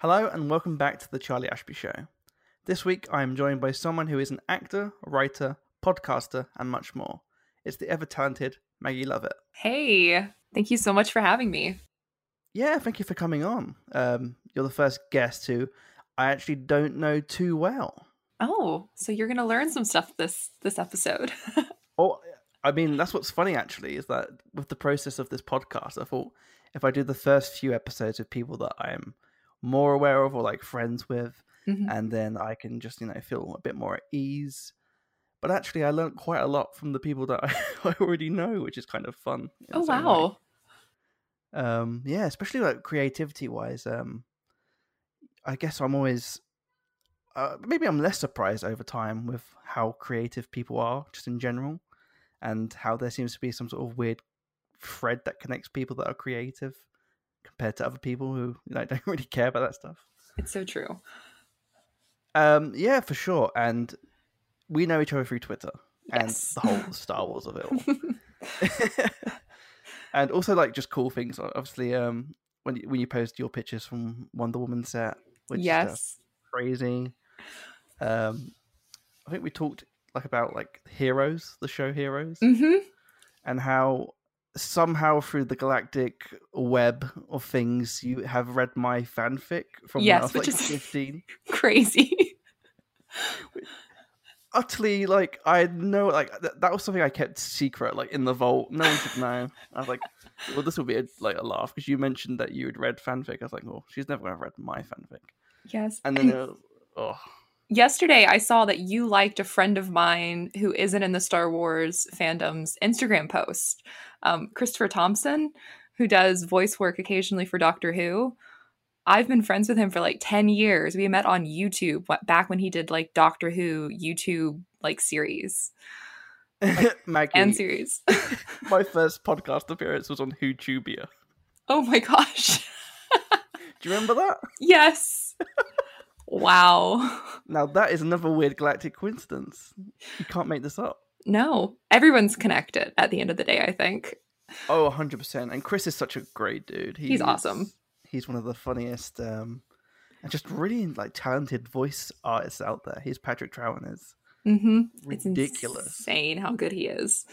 Hello and welcome back to the Charlie Ashby Show. This week I am joined by someone who is an actor, writer, podcaster, and much more. It's the ever talented Maggie Lovitt. Hey, thank you so much for having me. Yeah, thank you for coming on. Um, you're the first guest who I actually don't know too well. Oh, so you're gonna learn some stuff this this episode. oh, I mean that's what's funny actually is that with the process of this podcast, I thought if I do the first few episodes with people that I am more aware of or like friends with, mm-hmm. and then I can just you know feel a bit more at ease. But actually, I learned quite a lot from the people that I, I already know, which is kind of fun. Oh wow! Way. Um, yeah, especially like creativity wise. Um, I guess I'm always uh, maybe I'm less surprised over time with how creative people are just in general, and how there seems to be some sort of weird thread that connects people that are creative compared to other people who like, don't really care about that stuff. It's so true. Um, yeah, for sure. And we know each other through Twitter yes. and the whole Star Wars of it all. and also like just cool things. Obviously, um, when you, when you post your pictures from Wonder Woman set, which yes. is crazy. Um, I think we talked like about like Heroes, the show Heroes, mm-hmm. and how somehow through the galactic web of things you have read my fanfic from yes, when I was which like is 15. Crazy. Utterly like I know like th- that was something I kept secret like in the vault. No one should know. I was like, well, this will be a, like a laugh because you mentioned that you had read fanfic. I was like, oh, she's never gonna have read my fanfic. Yes. And then was, oh yesterday I saw that you liked a friend of mine who isn't in the Star Wars fandom's Instagram post, um, Christopher Thompson, who does voice work occasionally for Doctor Who. I've been friends with him for like 10 years. We met on YouTube back when he did like Doctor Who YouTube like series. Like, Maggie, and series. my first podcast appearance was on WhoTubia. Oh my gosh. Do you remember that? Yes. Wow. Now that is another weird galactic coincidence. You can't make this up. No. Everyone's connected at the end of the day, I think. Oh, 100%. And Chris is such a great dude. He he's awesome. He's one of the funniest um, and just really like talented voice artists out there. He's Patrick Troughton is mm-hmm. ridiculous. It's insane how good he is.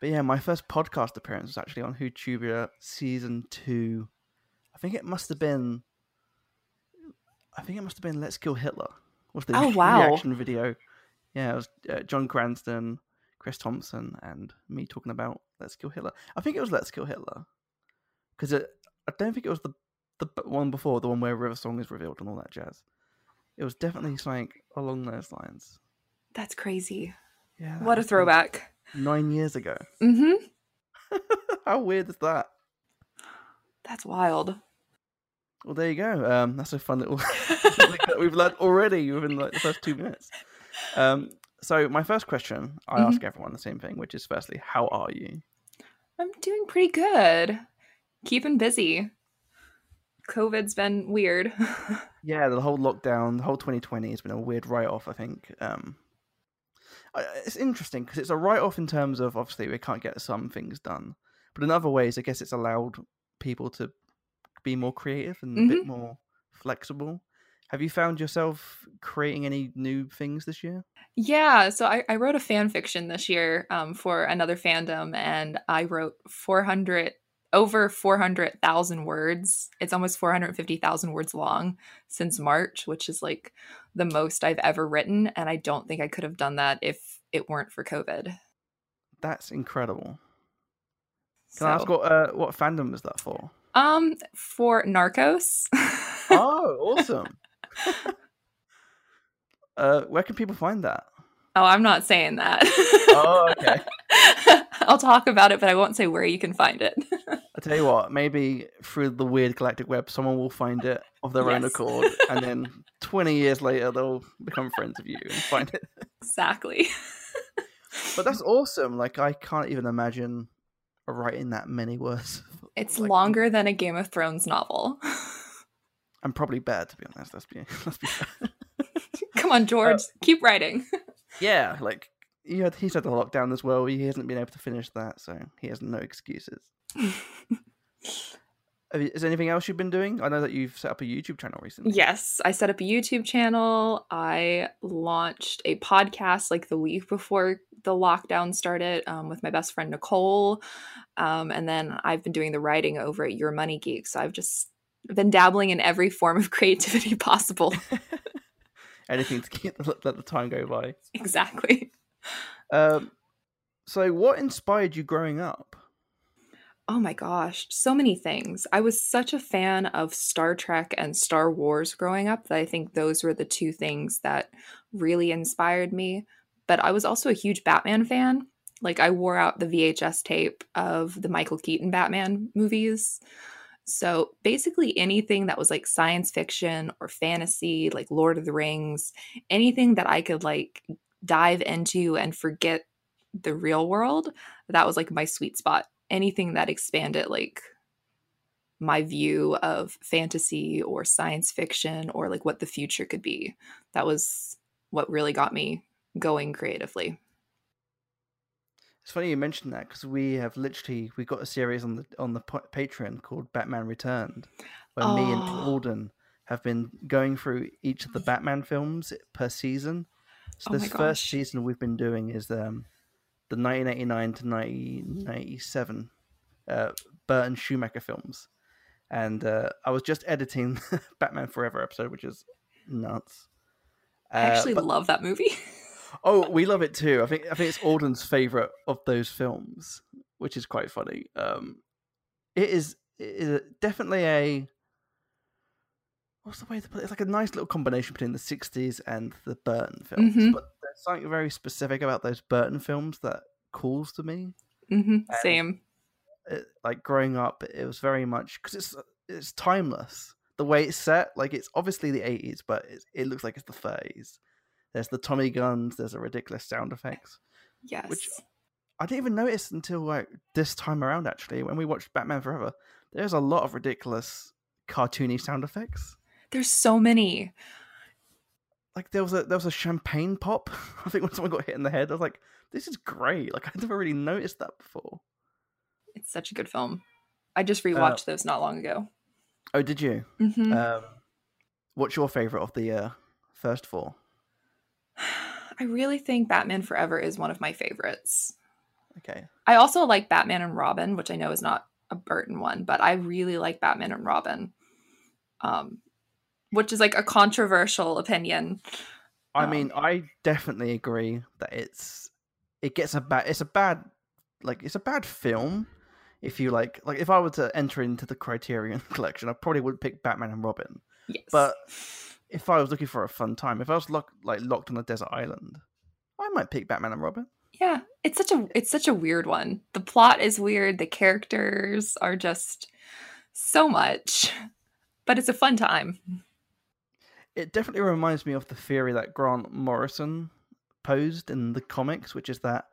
But yeah, my first podcast appearance was actually on WhoTubia season two. I think it must have been I think it must have been "Let's Kill Hitler." Was the oh, wow. reaction video? Yeah, it was uh, John Cranston, Chris Thompson, and me talking about "Let's Kill Hitler." I think it was "Let's Kill Hitler" because I don't think it was the the one before the one where River Song is revealed and all that jazz. It was definitely something along those lines. That's crazy. Yeah. What a throwback. Nine years ago. Mm-hmm. How weird is that? That's wild. Well, there you go. Um, that's a fun little that we've learned already within like the first two minutes. Um, so my first question, I mm-hmm. ask everyone the same thing, which is firstly, how are you? I'm doing pretty good. Keeping busy. COVID's been weird. yeah, the whole lockdown, the whole 2020 has been a weird write-off. I think um, it's interesting because it's a write-off in terms of obviously we can't get some things done, but in other ways, I guess it's allowed people to be more creative and mm-hmm. a bit mm-hmm. more flexible. Have you found yourself creating any new things this year? Yeah, so I, I wrote a fan fiction this year um, for another fandom, and I wrote 400 over 400,000 words. It's almost 450,000 words long since March, which is like the most I've ever written. And I don't think I could have done that if it weren't for COVID. That's incredible. Can so, I ask what, uh, what fandom is that for? Um, for Narcos. oh, awesome. uh, where can people find that? Oh, I'm not saying that. oh, okay. I'll talk about it, but I won't say where you can find it. I tell you what, maybe through the weird galactic web, someone will find it of their yes. own accord, and then 20 years later, they'll become friends of you and find it. Exactly. but that's awesome. Like, I can't even imagine writing that many words. It's like, longer than a Game of Thrones novel. I'm probably bad to be honest. Let's be let's be. Come on, George, uh, keep writing. yeah, like he had he's had a lockdown as well. He hasn't been able to finish that, so he has no excuses. Is there anything else you've been doing? I know that you've set up a YouTube channel recently. Yes, I set up a YouTube channel. I launched a podcast like the week before the lockdown started um, with my best friend Nicole. Um, and then I've been doing the writing over at Your Money Geek. So I've just been dabbling in every form of creativity possible. Anything to keep the, let the time go by. Exactly. Um, so, what inspired you growing up? Oh my gosh, so many things. I was such a fan of Star Trek and Star Wars growing up that I think those were the two things that really inspired me. But I was also a huge Batman fan. Like, I wore out the VHS tape of the Michael Keaton Batman movies. So, basically, anything that was like science fiction or fantasy, like Lord of the Rings, anything that I could like dive into and forget the real world, that was like my sweet spot anything that expanded like my view of fantasy or science fiction or like what the future could be. That was what really got me going creatively. It's funny you mentioned that because we have literally we got a series on the on the Patreon called Batman Returned, where oh. me and oh. Alden have been going through each of the Batman films per season. So oh this first season we've been doing is um, the 1989 to 1997 uh, Burton Schumacher films, and uh, I was just editing Batman Forever episode, which is nuts. Uh, I actually but... love that movie. oh, we love it too. I think I think it's Alden's favorite of those films, which is quite funny. Um, it is it is definitely a what's the way to put it? It's like a nice little combination between the '60s and the Burton films, mm-hmm. but something very specific about those Burton films that calls to me. Mm-hmm. Same. It, like growing up, it was very much because it's it's timeless. The way it's set, like it's obviously the '80s, but it looks like it's the '30s. There's the Tommy guns. There's a ridiculous sound effects. Yes. Which I didn't even notice until like this time around. Actually, when we watched Batman Forever, there's a lot of ridiculous cartoony sound effects. There's so many like there was a there was a champagne pop. I think when someone got hit in the head, I was like, "This is great!" Like I never really noticed that before. It's such a good film. I just uh, rewatched uh, those not long ago. Oh, did you? Mm-hmm. Um, what's your favorite of the uh, first four? I really think Batman Forever is one of my favorites. Okay. I also like Batman and Robin, which I know is not a Burton one, but I really like Batman and Robin. Um, which is like a controversial opinion. I um, mean, I definitely agree that it's it gets a bad it's a bad like it's a bad film. If you like like if I were to enter into the Criterion collection, I probably would pick Batman and Robin. Yes. But if I was looking for a fun time, if I was locked like locked on a desert island, I might pick Batman and Robin. Yeah, it's such a it's such a weird one. The plot is weird, the characters are just so much. But it's a fun time it definitely reminds me of the theory that Grant Morrison posed in the comics, which is that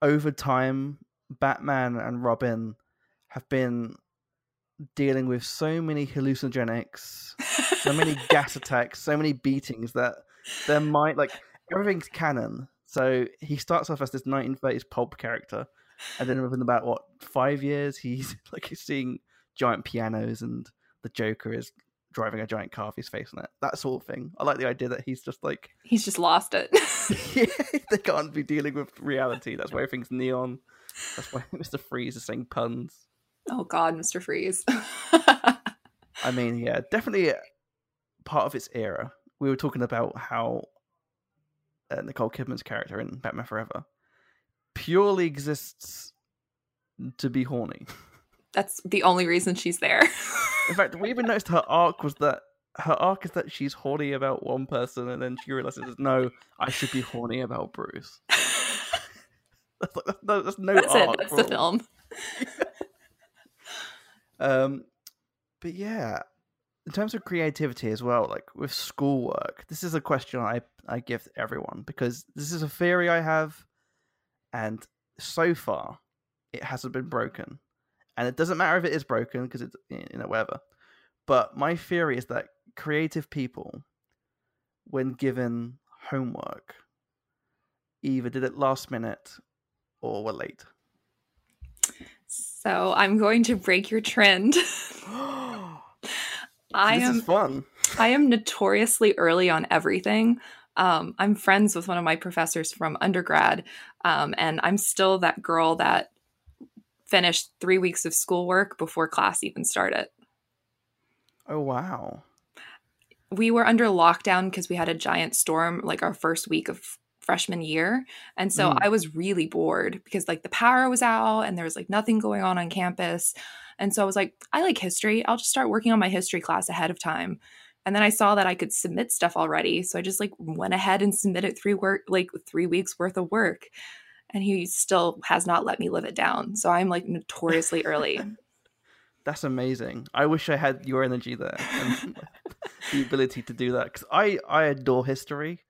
over time, Batman and Robin have been dealing with so many hallucinogenics, so many gas attacks, so many beatings that their mind, like everything's canon. So he starts off as this 1930s pulp character, and then within about what five years, he's like he's seeing giant pianos, and the Joker is driving a giant car with his face on it. That sort of thing. I like the idea that he's just like he's just lost it. yeah, they can't be dealing with reality. That's why everything's neon. That's why Mr. Freeze is saying puns. Oh God, Mr. Freeze. I mean, yeah, definitely part of its era. We were talking about how uh, Nicole Kidman's character in Batman Forever purely exists to be horny. That's the only reason she's there. In fact, we even noticed her arc was that her arc is that she's horny about one person, and then she realizes, no, I should be horny about Bruce. that's, like, that's, that's, no that's arc. It. That's the film. um, but yeah, in terms of creativity as well, like with schoolwork, this is a question I I give everyone because this is a theory I have, and so far, it hasn't been broken and it doesn't matter if it is broken because it's you know whatever. But my theory is that creative people, when given homework, either did it last minute or were late. So I'm going to break your trend. I this am is fun. I am notoriously early on everything. Um, I'm friends with one of my professors from undergrad, um, and I'm still that girl that finished three weeks of schoolwork before class even started. Oh wow. We were under lockdown because we had a giant storm like our first week of freshman year. And so Mm. I was really bored because like the power was out and there was like nothing going on on campus. And so I was like, I like history. I'll just start working on my history class ahead of time. And then I saw that I could submit stuff already. So I just like went ahead and submitted three work like three weeks worth of work. And he still has not let me live it down. So I'm like notoriously early. That's amazing. I wish I had your energy there and the ability to do that because I I adore history,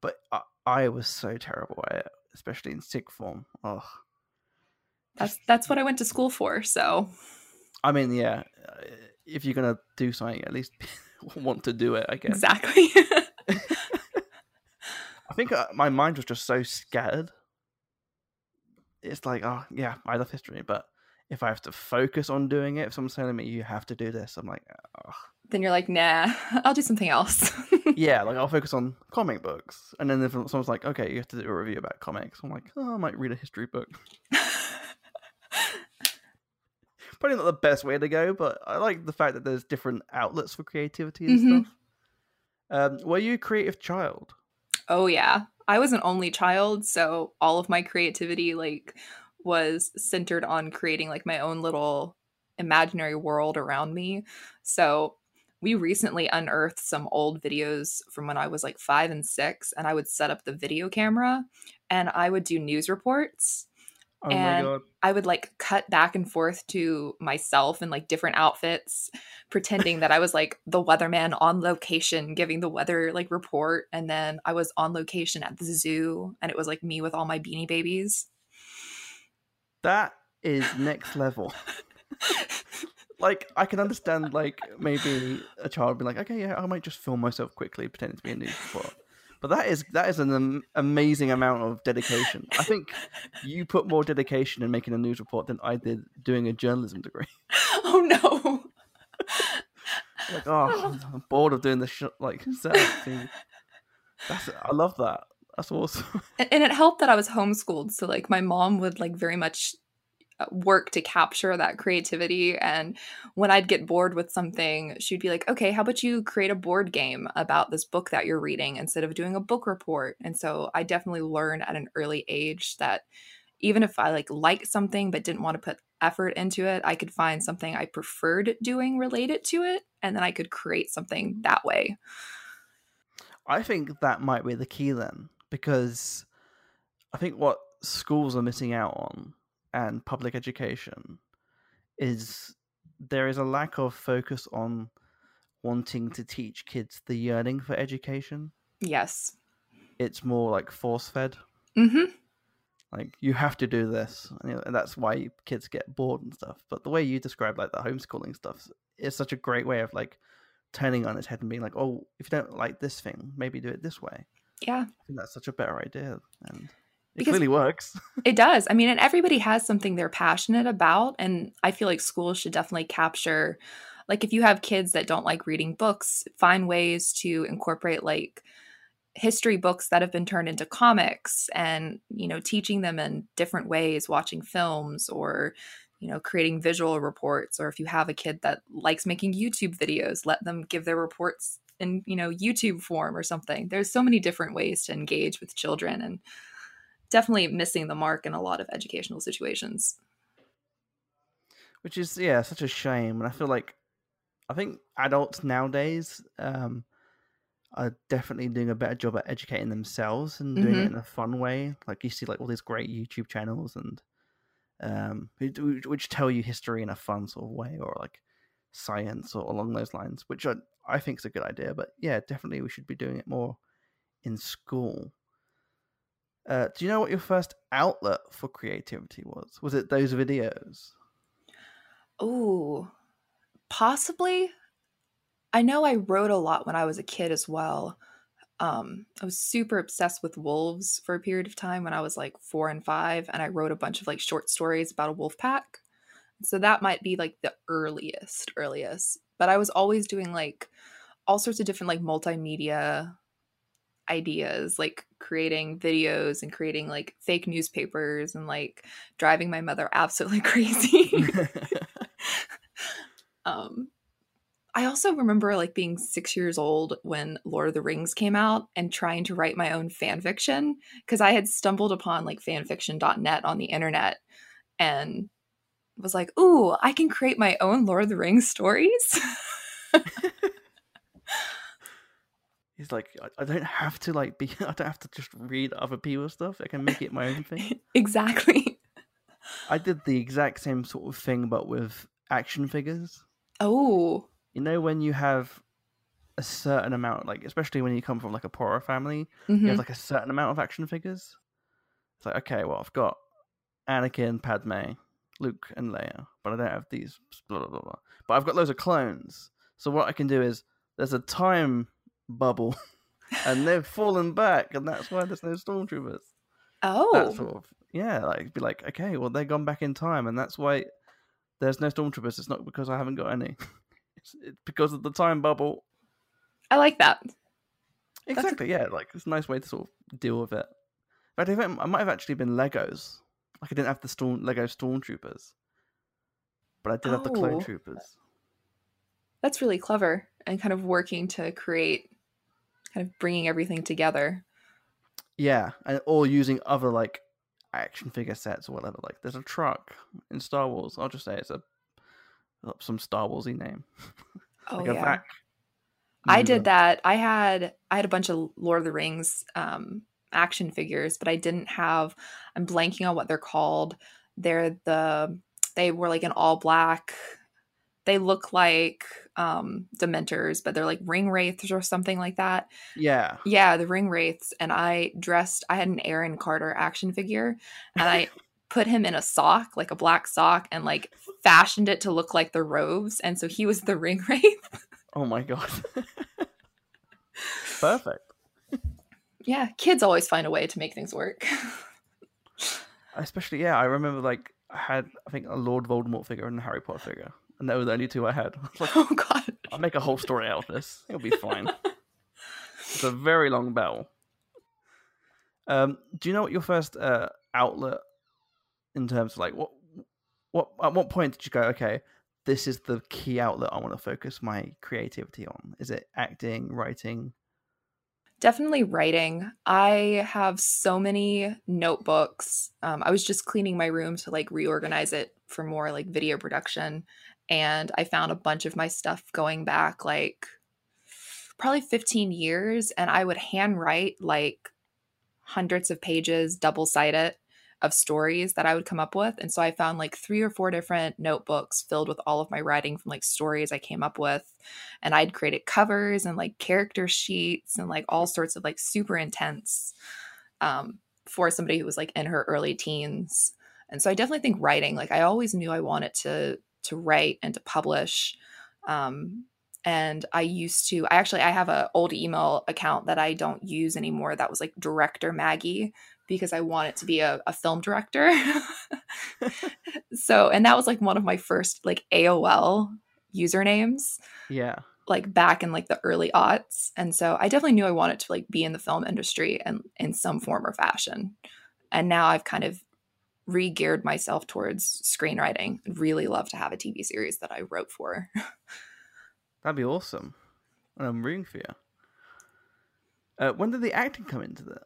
but I, I was so terrible at it, especially in sixth form. Oh, That's that's what I went to school for. So I mean, yeah. If you're gonna do something, at least want to do it. I guess. exactly. I think uh, my mind was just so scattered. It's like, oh yeah, I love history, but if I have to focus on doing it, if someone's telling me you have to do this, I'm like, oh. then you're like, nah, I'll do something else. yeah, like I'll focus on comic books, and then if someone's like, okay, you have to do a review about comics, I'm like, oh, I might read a history book. Probably not the best way to go, but I like the fact that there's different outlets for creativity and Mhm. stuff. Um, were you a creative child? Oh yeah. I was an only child, so all of my creativity like was centered on creating like my own little imaginary world around me. So we recently unearthed some old videos from when I was like 5 and 6 and I would set up the video camera and I would do news reports Oh And- I would like cut back and forth to myself in like different outfits, pretending that I was like the weatherman on location giving the weather like report. And then I was on location at the zoo and it was like me with all my beanie babies. That is next level. like I can understand like maybe a child being like, okay, yeah, I might just film myself quickly pretending to be a news report. But that is that is an amazing amount of dedication. I think you put more dedication in making a news report than I did doing a journalism degree. oh no. Like, oh, I'm bored of doing this sh- like thing. That's I love that. That's awesome. And it helped that I was homeschooled. So like my mom would like very much Uh, work to capture that creativity and when i'd get bored with something she'd be like okay how about you create a board game about this book that you're reading instead of doing a book report? And so i definitely learned at an early age that even if i like liked something but didn't want to put effort into it i could find something i preferred doing related to it and then i could create something that way. I think that might be the key then, because I think what schools are missing out on and public education is there is a lack of focus on wanting to teach kids the yearning for education. yes It's more like force fed. mm-hmm Like you have to do this, and, you know, and that's why kids get bored and stuff. But the way you describe like the homeschooling stuff is such a great way of like turning on its head and being like, "Oh, if you don't like this thing, maybe do it this way." yeah I that's such a better idea, and it Because- clearly works. It does. I mean, and everybody has something they're passionate about. And I feel like schools should definitely capture, like, if you have kids that don't like reading books, find ways to incorporate, like, history books that have been turned into comics and, you know, teaching them in different ways, watching films or, you know, creating visual reports. Or if you have a kid that likes making YouTube videos, let them give their reports in, you know, YouTube form or something. There's so many different ways to engage with children. And, definitely missing the mark in a lot of educational situations. Which is yeah, such a shame. And I feel like I think adults nowadays um, are definitely doing a better job at educating themselves and doing it Mhm. in a fun way. Like you see, like all these great YouTube channels and um, which tell you history in a fun sort of way, or like science or along those lines, which I I think is a good idea. But yeah, definitely we should be doing it more in school. Uh, do you know what your first outlet for creativity was? Was it those videos? Oh, possibly. I know I wrote a lot when I was a kid as well. Um, I was super obsessed with wolves for a period of time when I was like four and five, and I wrote a bunch of like short stories about a wolf pack. So that might be like the earliest, earliest. But I was always doing like all sorts of different like multimedia ideas, like creating videos and creating like fake newspapers and like driving my mother absolutely crazy. um I also remember like being six years old when Lord of the Rings came out and trying to write my own fan fiction because I had stumbled upon like fanfiction.net on the internet and was like, ooh, I can create my own Lord of the Rings stories. He's like, I, I don't have to like be. I don't have to just read other people's stuff. I can make it my own thing. exactly. I did the exact same sort of thing, but with action figures. Oh, You know, when you have a certain amount, like especially when you come from like a poorer family, you mhm. have like a certain amount of action figures. It's like, okay, well, I've got Anakin, Padme, Luke, and Leia, but I don't have these. Blah blah blah. blah. But I've got loads of clones. So what I can do is there's a time bubble, and they've fallen back, and that's why there's no stormtroopers. oh, That sort of yeah, like be like, okay, well they've gone back in time, and that's why there's no stormtroopers. It's not because I haven't got any. It's, it's because of the time bubble. I like that. a- Exactly. Yeah, like it's a nice way to sort of deal with it. But I I might have actually been Legos. Like I didn't have the storm Lego stormtroopers, but I did have the Oh. clone troopers. That's really clever and kind of working to create, kind of bringing everything together. Yeah, and all using other like action figure sets or whatever. Like there's a truck in Star Wars. I'll just say it's a some Star Warsy name. Oh like yeah. I did that. I had I had a bunch of Lord of the Rings um, action figures, but I didn't have. I'm blanking on what they're called. They're the they were like an all black. They look like um, Dementors, but they're like ring wraiths or something like that. Yeah. Yeah, the ring wraiths. And I dressed. I had an Aaron Carter action figure, and I put him in a sock, like a black sock, and like fashioned it to look like the robes. And so he was the ring wraith. Oh my god. Perfect. Yeah, kids always find a way to make things work. Especially, yeah, I remember like I had I think a Lord Voldemort figure and a Harry Potter figure, and they were the only two I had. I was like, oh god. I'll make a whole story out of this. It'll be fine. it's a very long bell. Um, do you know what your first uh, outlet in terms of like what what at what point did you go okay this is the key outlet I want to focus my creativity on? Is it acting, writing? Definitely writing. I have so many notebooks. Um, I was just cleaning my room to like reorganize it for more like video production. And I found a bunch of my stuff going back like probably 15 years. And I would handwrite like hundreds of pages, double sided of stories that I would come up with. And so I found like three or four different notebooks filled with all of my writing from like stories I came up with. And I'd created covers and like character sheets and like all sorts of like super intense um, for somebody who was like in her early teens. And so I definitely think writing, like I always knew I wanted to to write and to publish. Um, and I used to I actually I have an old email account that I don't use anymore that was like director Maggie because I want it to be a, a film director. so and that was like one of my first like AOL usernames Yeah. like back in like the early aughts and so i definitely knew i wanted to like be in the film industry and in some form or fashion and now i've kind of re-geared myself towards screenwriting I'd really love to have a tv series that i wrote for That'd be awesome. And I'm rooting for you. Uh, when did the acting come into that?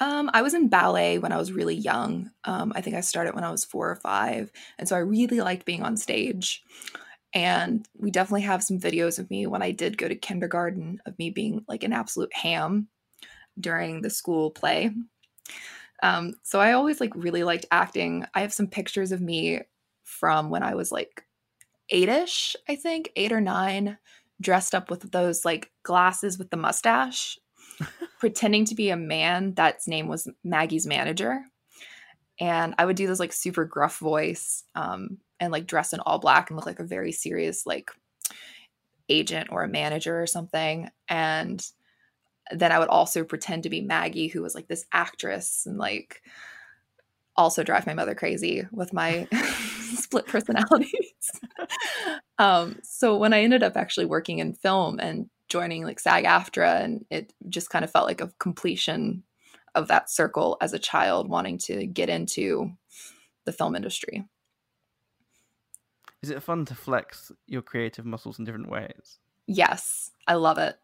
um, i was in ballet when i was really young um, i think i started when i was four or five and so i really liked being on stage and we definitely have some videos of me when i did go to kindergarten of me being like an absolute ham during the school play Um, so I always like really liked acting. I have some pictures of me from when I was like eight-ish, I think, eight or nine, dressed up with those like glasses with the mustache, pretending to be a man that's name was Maggie's manager. And I would do this like super gruff voice, um, and like dress in all black and look like a very serious like agent or a manager or something. And then I would also pretend to be Maggie, who was like this actress, and like also drive my mother crazy with my split personalities. um, so when I ended up actually working in film and joining like SAG AFTRA, and it just kind of felt like a completion of that circle as a child wanting to get into the film industry. Is it fun to flex your creative muscles in different ways? Yes, I love it.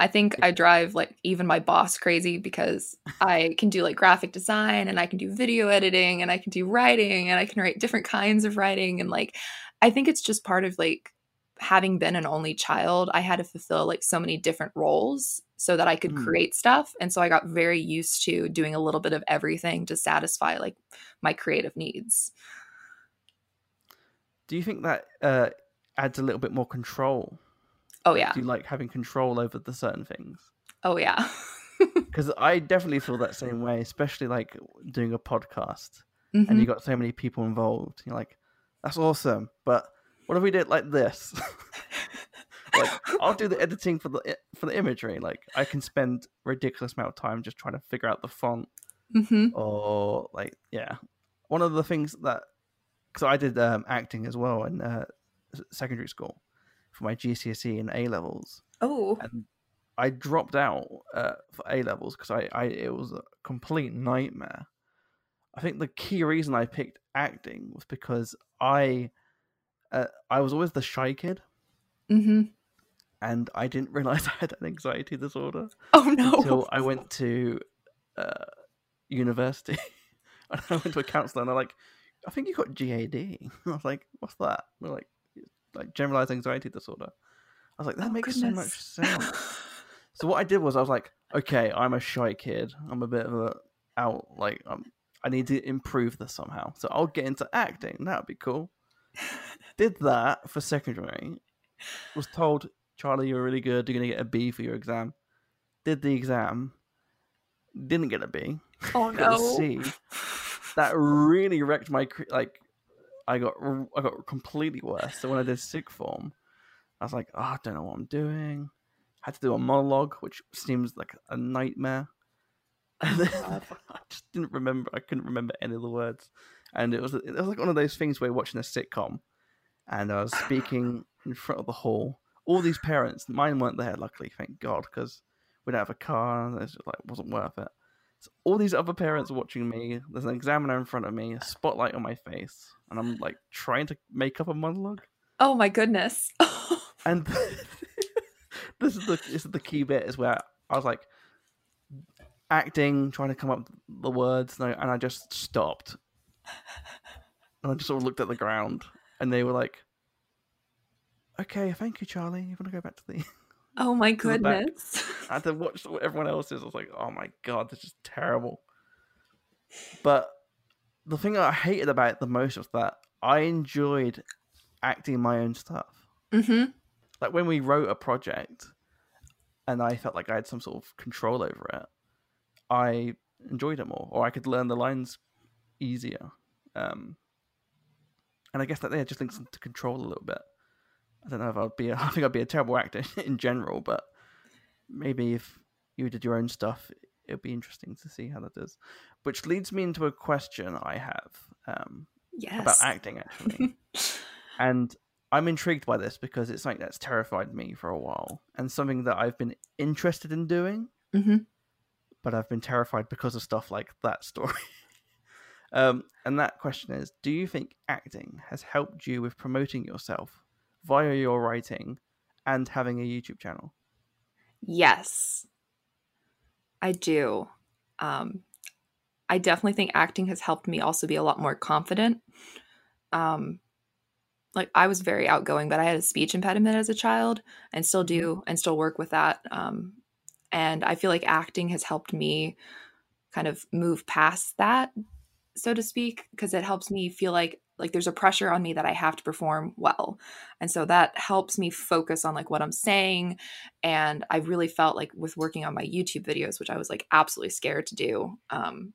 I think I drive like even my boss crazy because I can do like graphic design and I can do video editing and I can do writing and I can write different kinds of writing and like I think it's just part of like having been an only child, I had to fulfill like so many different roles so that I could mm. create stuff and so I got very used to doing a little bit of everything to satisfy like my creative needs. Do you think that uh adds a little bit more control Oh yeah. Do you like having control over the certain things? Oh yeah. Because I definitely feel that same way, especially like doing a podcast mm-hmm. and you got so many people involved. You're like, that's awesome, but what if we did like this? like I'll do the editing for the for the imagery. Like I can spend ridiculous amount of time just trying to figure out the font, mm-hmm. or like yeah. One of the things that because I did um, acting as well in uh, secondary school, for my GCSE and A levels. Oh. And I dropped out uh, for A levels because I, I it was a complete nightmare. I think the key reason I picked acting was because I uh, I was always the shy kid. Mm-hmm. And I didn't realize I had an anxiety disorder. Oh no! Until I went to uh, university, and I went to a counselor, and they're like, "I think you got GAD." I was like, "What's that?" They're like, like generalized anxiety disorder. I was like, that oh, makes goodness. so much sense. so what I did was I was like, okay, I'm a shy kid. I'm a bit of a out like um, I need to improve this somehow. So I'll get into acting. That would be cool. did that for secondary. Was told, Charlie, you're really good. You're gonna get a B for your exam. Did the exam. Didn't get a B. Oh no. got a C. That really wrecked my like I got I got completely worse. So when I did sixth form, I was like, oh, I don't know what I'm doing. I had to do a monologue, which seems like a nightmare. And then I just didn't remember. I couldn't remember any of the words, and it was it was like one of those things where you're watching a sitcom, and I was speaking in front of the hall. All these parents, mine weren't there, luckily, thank God, because we don't have a car. And it like wasn't worth it. So all these other parents watching me. There's an examiner in front of me, a spotlight on my face, and I'm like trying to make up a monologue. Oh my goodness! and this is the this is the key bit is where I was like acting, trying to come up the words, and I, and I just stopped, and I just sort of looked at the ground, and they were like, "Okay, thank you, Charlie. You want to go back to the." Oh my goodness. I had to watch what everyone else is. I was like, oh my god, this is terrible. But the thing I hated about it the most was that I enjoyed acting my own stuff. Mm-hmm. Like when we wrote a project and I felt like I had some sort of control over it, I enjoyed it more, or I could learn the lines easier. Um, and I guess that yeah, just links into control a little bit. I don't know if I'd be. A, I think I'd be a terrible actor in general, but maybe if you did your own stuff, it'd be interesting to see how that does. Which leads me into a question I have um, yes. about acting, actually. and I'm intrigued by this because it's something that's terrified me for a while, and something that I've been interested in doing, mm-hmm. but I've been terrified because of stuff like that story. um, and that question is: Do you think acting has helped you with promoting yourself via your writing and having a YouTube channel? Yes, I do. Um, I definitely think acting has helped me also be a lot more confident. Um, like I was very outgoing, but I had a speech impediment as a child, and still do, mm-hmm. and still work with that. Um, and I feel like acting has helped me kind of move past that, so to speak, because it helps me feel like like there's a pressure on me that I have to perform well. And so that helps me focus on like what I'm saying. And I really felt like with working on my YouTube videos, which I was like absolutely scared to do. Um,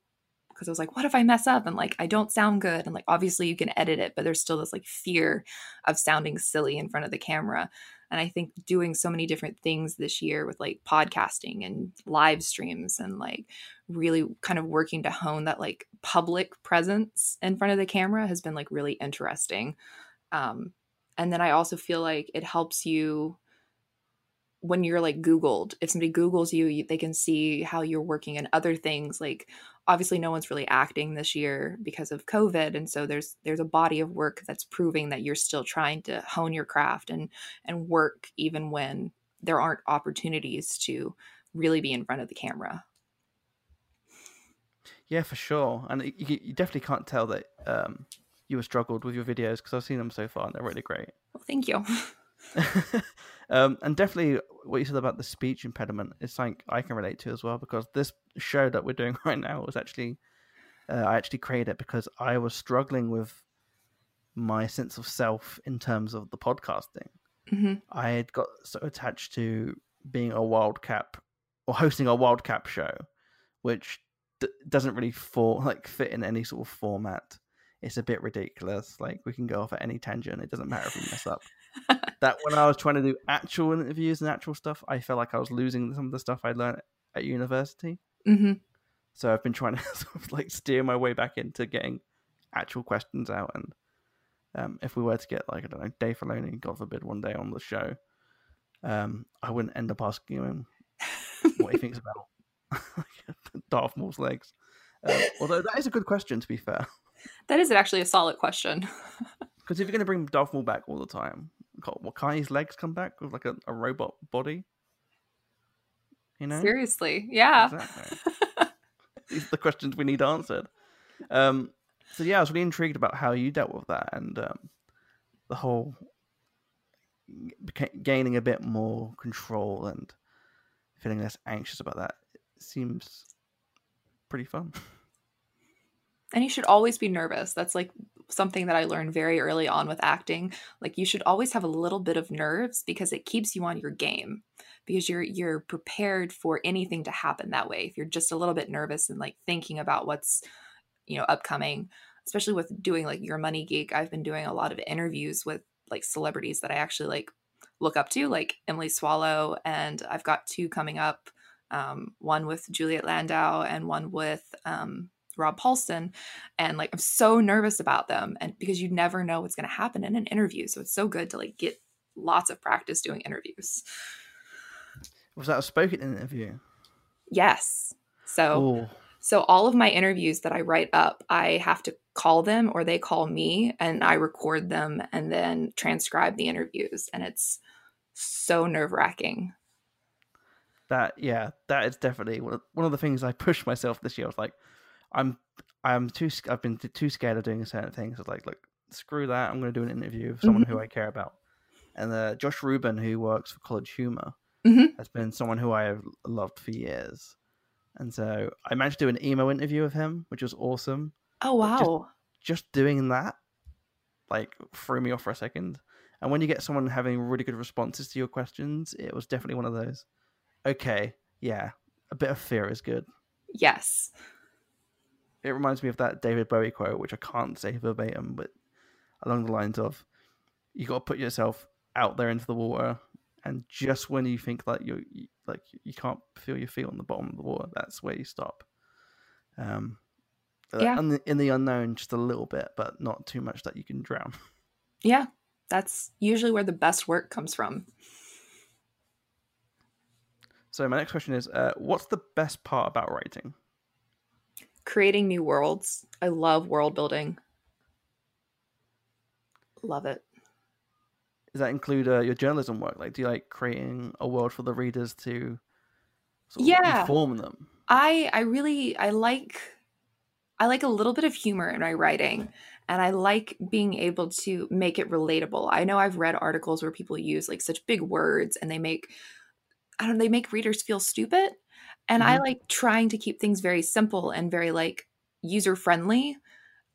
because I was like, what if I mess up and like I don't sound good? And like obviously you can edit it, but there's still this like fear of sounding silly in front of the camera. And I think doing so many different things this year with like podcasting and live streams and like really kind of working to hone that like public presence in front of the camera has been like really interesting. Um, and then I also feel like it helps you when you're like googled if somebody googles you, they can see how you're working in other things like obviously no one's really acting this year because of covid and so there's there's a body of work that's proving that you're still trying to hone your craft and and work even when there aren't opportunities to really be in front of the camera. Yeah for sure and you, you definitely can't tell that um you have struggled with your videos because i've seen them so far and they're really great. Well thank you um, and definitely what you said about the speech impediment is something I can relate to as well because this show that we're doing right now was actually uh, I actually created it because I was struggling with my sense of self in terms of the podcasting. Mm-hmm. I had got so attached to being a wildcap or hosting a wildcap show, which d- doesn't really for like fit in any sort of format. It's a bit ridiculous. Like we can go off at any tangent; it doesn't matter if we mess up that when I was trying to do actual interviews and actual stuff, I felt like I was losing some of the stuff I'd learned at university. Mm-hmm. So I've been trying to sort of like steer my way back into getting actual questions out. And um, if we were to get like I don't know Dave Filoni, God forbid, one day on the show, um, I wouldn't end up asking him what he thinks about Darth Maul's legs. Uh, although that is a good question, to be fair. That is actually a solid question. Because if you're going to bring Darth Maul back all the time, what can his legs come back with like a, a robot body? You know, seriously, yeah. Exactly. These are the questions we need answered. Um, so yeah, I was really intrigued about how you dealt with that and um, the whole gaining a bit more control and feeling less anxious about that. It seems pretty fun. And you should always be nervous. That's like something that I learned very early on with acting. Like you should always have a little bit of nerves because it keeps you on your game because you're you're prepared for anything to happen that way. If you're just a little bit nervous and like thinking about what's you know upcoming, especially with doing like your money geek, I've been doing a lot of interviews with like celebrities that I actually like look up to, like Emily Swallow, and I've got two coming up. Um, one with Juliet Landau and one with um, Rob Paulson. And like, I'm so nervous about them. And because you never know what's going to happen in an interview. So it's so good to like get lots of practice doing interviews. Was that a spoken interview? Yes. So, Ooh. so all of my interviews that I write up, I have to call them or they call me and I record them and then transcribe the interviews. And it's so nerve wracking. That, yeah, that is definitely one of the things I pushed myself this year. I was like, I'm I'm too I've been too scared of doing certain things. It's like, look, screw that. I'm going to do an interview with someone mm-hmm. who I care about. And uh, Josh Rubin, who works for College Humor, mm-hmm. has been someone who I have loved for years. And so I managed to do an emo interview with him, which was awesome. Oh wow! Just, just doing that, like, threw me off for a second. And when you get someone having really good responses to your questions, it was definitely one of those. Okay, yeah, a bit of fear is good. Yes it reminds me of that David Bowie quote, which I can't say verbatim, but along the lines of, "You got to put yourself out there into the water, and just when you think that you like you can't feel your feet on the bottom of the water, that's where you stop." Um, uh, yeah. in the, in the unknown, just a little bit, but not too much that you can drown. Yeah, that's usually where the best work comes from. So my next question is, uh, what's the best part about writing? Creating new worlds. I love world building. Love it. Does that include uh, your journalism work? Like, do you like creating a world for the readers to yeah. inform them? I I really I like I like a little bit of humor in my writing and I like being able to make it relatable. I know I've read articles where people use like such big words and they make I don't know, they make readers feel stupid and mm-hmm. i like trying to keep things very simple and very like user friendly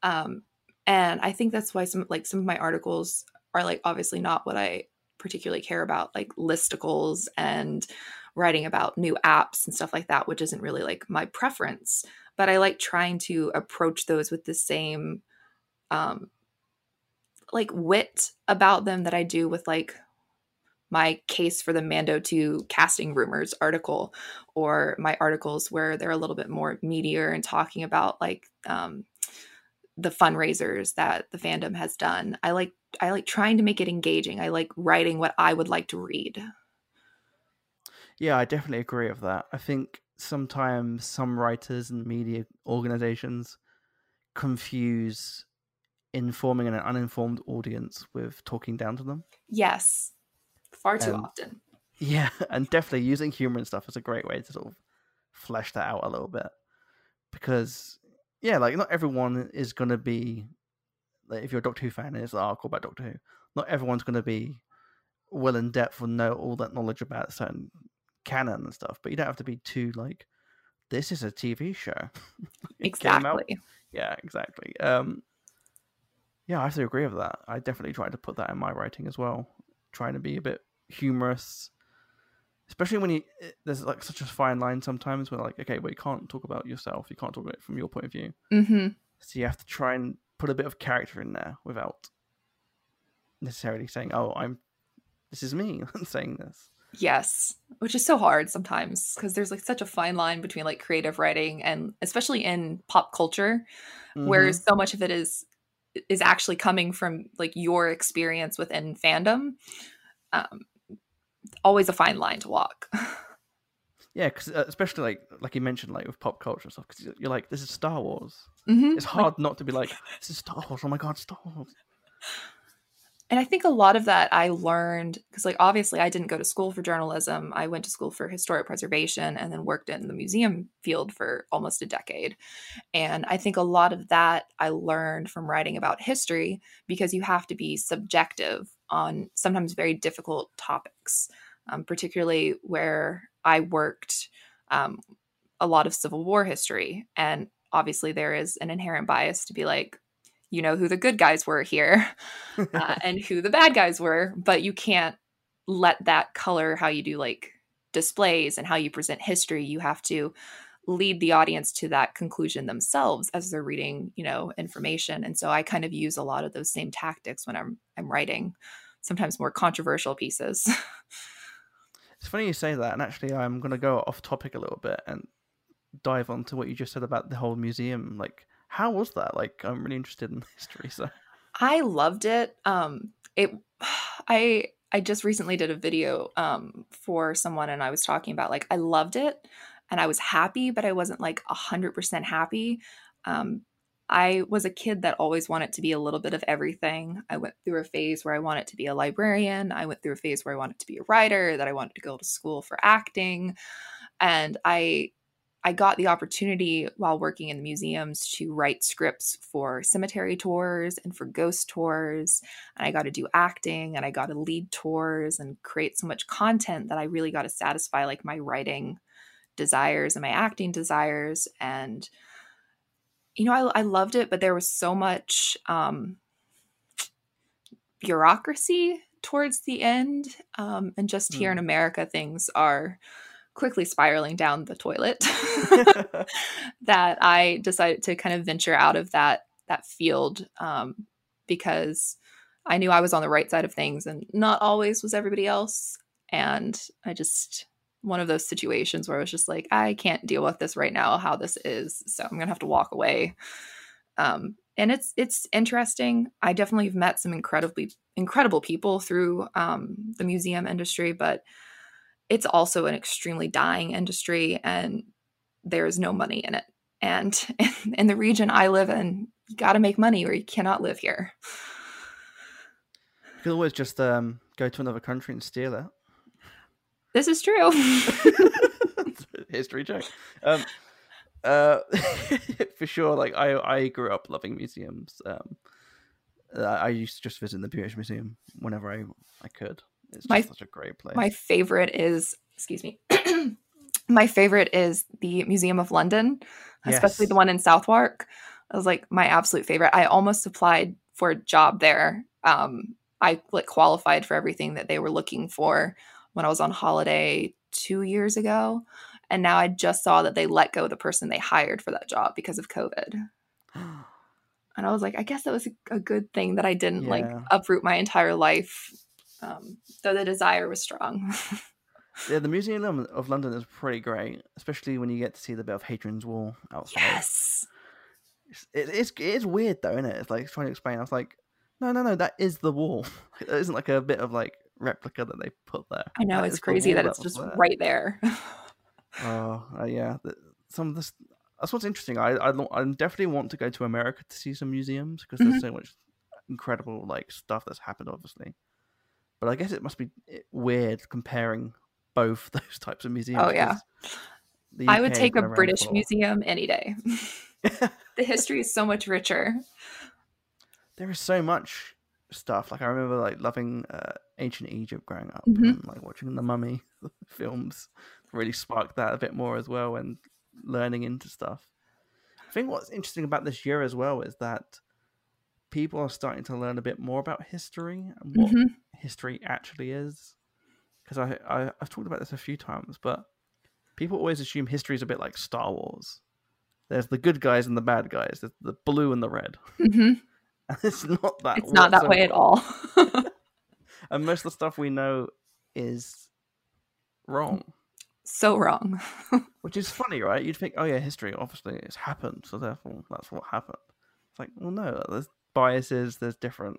um and i think that's why some like some of my articles are like obviously not what i particularly care about like listicles and writing about new apps and stuff like that which isn't really like my preference but i like trying to approach those with the same um like wit about them that i do with like my case for the Mando 2 casting rumors article or my articles where they're a little bit more meatier and talking about like um, the fundraisers that the fandom has done. I like I like trying to make it engaging. I like writing what I would like to read. Yeah, I definitely agree with that. I think sometimes some writers and media organizations confuse informing an uninformed audience with talking down to them. Yes. Far too um, often. Yeah, and definitely using humor and stuff is a great way to sort of flesh that out a little bit. Because yeah, like not everyone is gonna be like if you're a Doctor Who fan, and it's an article about Doctor Who. Not everyone's gonna be well in depth or know all that knowledge about certain canon and stuff. But you don't have to be too like this is a TV show. exactly. Yeah, exactly. Um, yeah, I have to agree with that. I definitely try to put that in my writing as well, trying to be a bit humorous, especially when you there's like such a fine line sometimes where like okay, well you can't talk about yourself, you can't talk about it from your point of view, mm-hmm. so you have to try and put a bit of character in there without necessarily saying, "Oh, I'm this is me I'm saying this." Yes, which is so hard sometimes because there's like such a fine line between like creative writing and especially in pop culture mm-hmm. where so much of it is is actually coming from like your experience within fandom. Um always a fine line to walk. yeah, because uh, especially like like you mentioned, like with pop culture and stuff, because you're like, this is Star Wars. Mm-hmm. It's hard like, not to be like, this is Star Wars. Oh my god, Star Wars and I think a lot of that I learned because, like, obviously, I didn't go to school for journalism. I went to school for historic preservation and then worked in the museum field for almost a decade. And I think a lot of that I learned from writing about history because you have to be subjective on sometimes very difficult topics, um, particularly where I worked um, a lot of Civil War history. And obviously, there is an inherent bias to be like, you know who the good guys were here uh, and who the bad guys were but you can't let that color how you do like displays and how you present history. You have to lead the audience to that conclusion themselves as they're reading you know information. And so i kind of use a lot of those same tactics when i'm i'm writing sometimes more controversial pieces. It's funny you say that and actually i'm going to go off topic a little bit and dive onto what you just said about the whole museum like how was that? Like, I'm really interested in history. So I loved it. Um, it, I, I just recently did a video um, for someone, and I was talking about like I loved it, and I was happy, but I wasn't like a hundred percent happy. Um, I was a kid that always wanted to be a little bit of everything. I went through a phase where I wanted to be a librarian. I went through a phase where I wanted to be a writer, that I wanted to go to school for acting. And I I got the opportunity while working in the museums to write scripts for cemetery tours and for ghost tours. And I got to do acting and I got to lead tours and create so much content that I really got to satisfy like my writing desires and my acting desires. And, you know, I, I loved it, but there was so much um, bureaucracy towards the end. Um, and just here mm. in America, things are quickly spiraling down the toilet that I decided to kind of venture out of that that field um, because I knew I was on the right side of things and not always was everybody else. And I just one of those situations where I was just like, I can't deal with this right now, how this is. So I'm gonna have to walk away. Um, and it's it's interesting. I definitely have met some incredibly incredible people through um, the museum industry, but it's also an extremely dying industry and there is no money in it. And in the region I live in, you got to make money or you cannot live here. You could always just um, go to another country and steal it. This is true. History joke. Um, uh, for sure. Like I, I grew up loving museums. Um, I used to just visit the British Museum whenever I, I could. It's my, such a great place. My favorite is, excuse me, my favorite is the Museum of London, especially yes. the one in Southwark. It was like my absolute favorite. I almost applied for a job there. Um, I like qualified for everything that they were looking for when I was on holiday two years ago. And now I just saw that they let go the person they hired for that job because of COVID. and I was like, I guess that was a good thing that I didn't yeah. like uproot my entire life um, though the desire was strong. yeah, the Museum of London is pretty great, especially when you get to see the bit of Hadrian's Wall outside. yes. It is it is weird though, isn't it? It's like trying to explain. I was like, no, no, no, that is the wall. It isn't like a bit of like replica that they put there. I know That it's crazy that it's just there. right there. Oh, uh, yeah. Some of this. That's what's interesting. I I, I definitely want to go to America to see some museums because Mm-hmm. there's so much incredible like stuff that's happened, obviously. But I guess it must be eh, weird comparing both those types of museums. Oh, yeah, I would take a British for- museum any day. the history is so much richer. there is so much stuff. Like I remember like loving uh, ancient Egypt growing up Mhm. and like watching the Mummy films really sparked that a bit more as well and learning into stuff. I think what's interesting about this year as well is that people are starting to learn a bit more about history and what Mhm. history actually is. Because I, I I've talked about this a few times, but people always assume history is a bit like Star Wars. There's the good guys and the bad guys. There's the blue and the red. Mhm. And it's not that. It's not that way at all. And most of the stuff we know is wrong, so wrong. which is funny, right? You'd think, oh yeah, history obviously it's happened, so therefore that's what happened. It's like, well, no, there's biases, there's different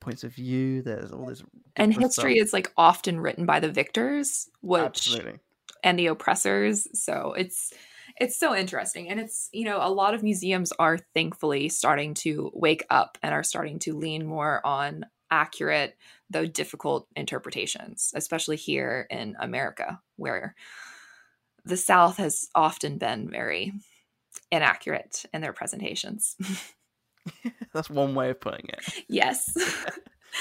points of view, there's all this. and history stuff. is like often written by the victors, which absolutely and the oppressors. So it's it's so interesting. And it's, you know, a lot of museums are thankfully starting to wake up and are starting to lean more on accurate, though difficult interpretations, especially here in America, where the South has often been very inaccurate in their presentations. that's one way of putting it. yes.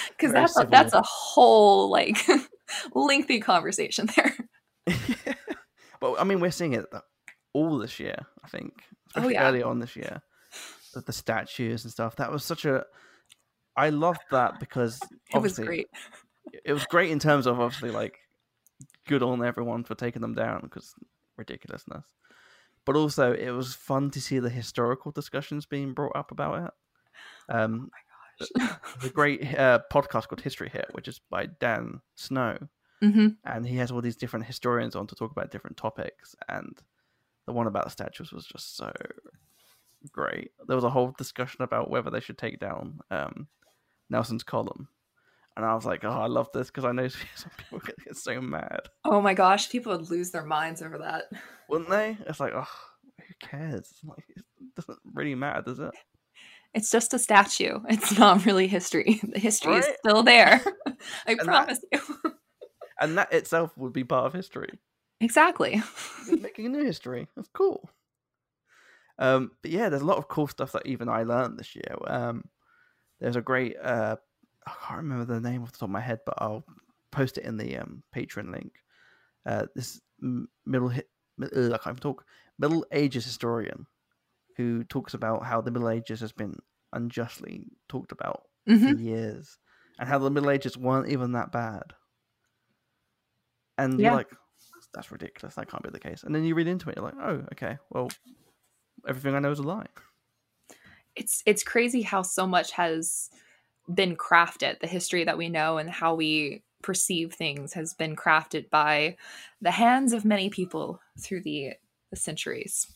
Because that's a, that's a whole like lengthy conversation there. but I mean, we're seeing it all this year. I think, oh, especially Oh, yeah. early on this year, the, the statues and stuff. That was such a. I loved that because It was great. it was great in terms of obviously like good on everyone for taking them down because ridiculousness. But also, it was fun to see the historical discussions being brought up about it. Um, there's a great uh, podcast called History Hit, which is by Dan Snow, hmm and he has all these different historians on to talk about different topics. And the one about the statues was just so great. There was a whole discussion about whether they should take down um, Nelson's column, and I was like, "Oh, I love this because I know some people get, get so mad, Oh my gosh, people would lose their minds over that. wouldn't they?" It's like, "Oh, who cares? Like, it doesn't really matter, does it?" It's just a statue. It's not really history. The history is still there. I that- promise you. And that itself would be part of history. exactly. Making a new history. That's cool. Um, but yeah, there's a lot of cool stuff that even I learned this year. Um, there's a great uh, I can't remember the name off the top of my head, but I'll post it in the um, Patreon link. Uh, this middle hit, I can't even talk. Middle Ages historian who talks about how the Middle Ages has been unjustly talked about Mhm. for years, and how the Middle Ages weren't even that bad. And Yeah. you're like, that's ridiculous. That can't be the case. And then you read into it, you're like, oh, okay, well, everything I know is a lie. It's it's crazy how so much has been crafted. The history that we know and how we perceive things has been crafted by the hands of many people through the, the centuries.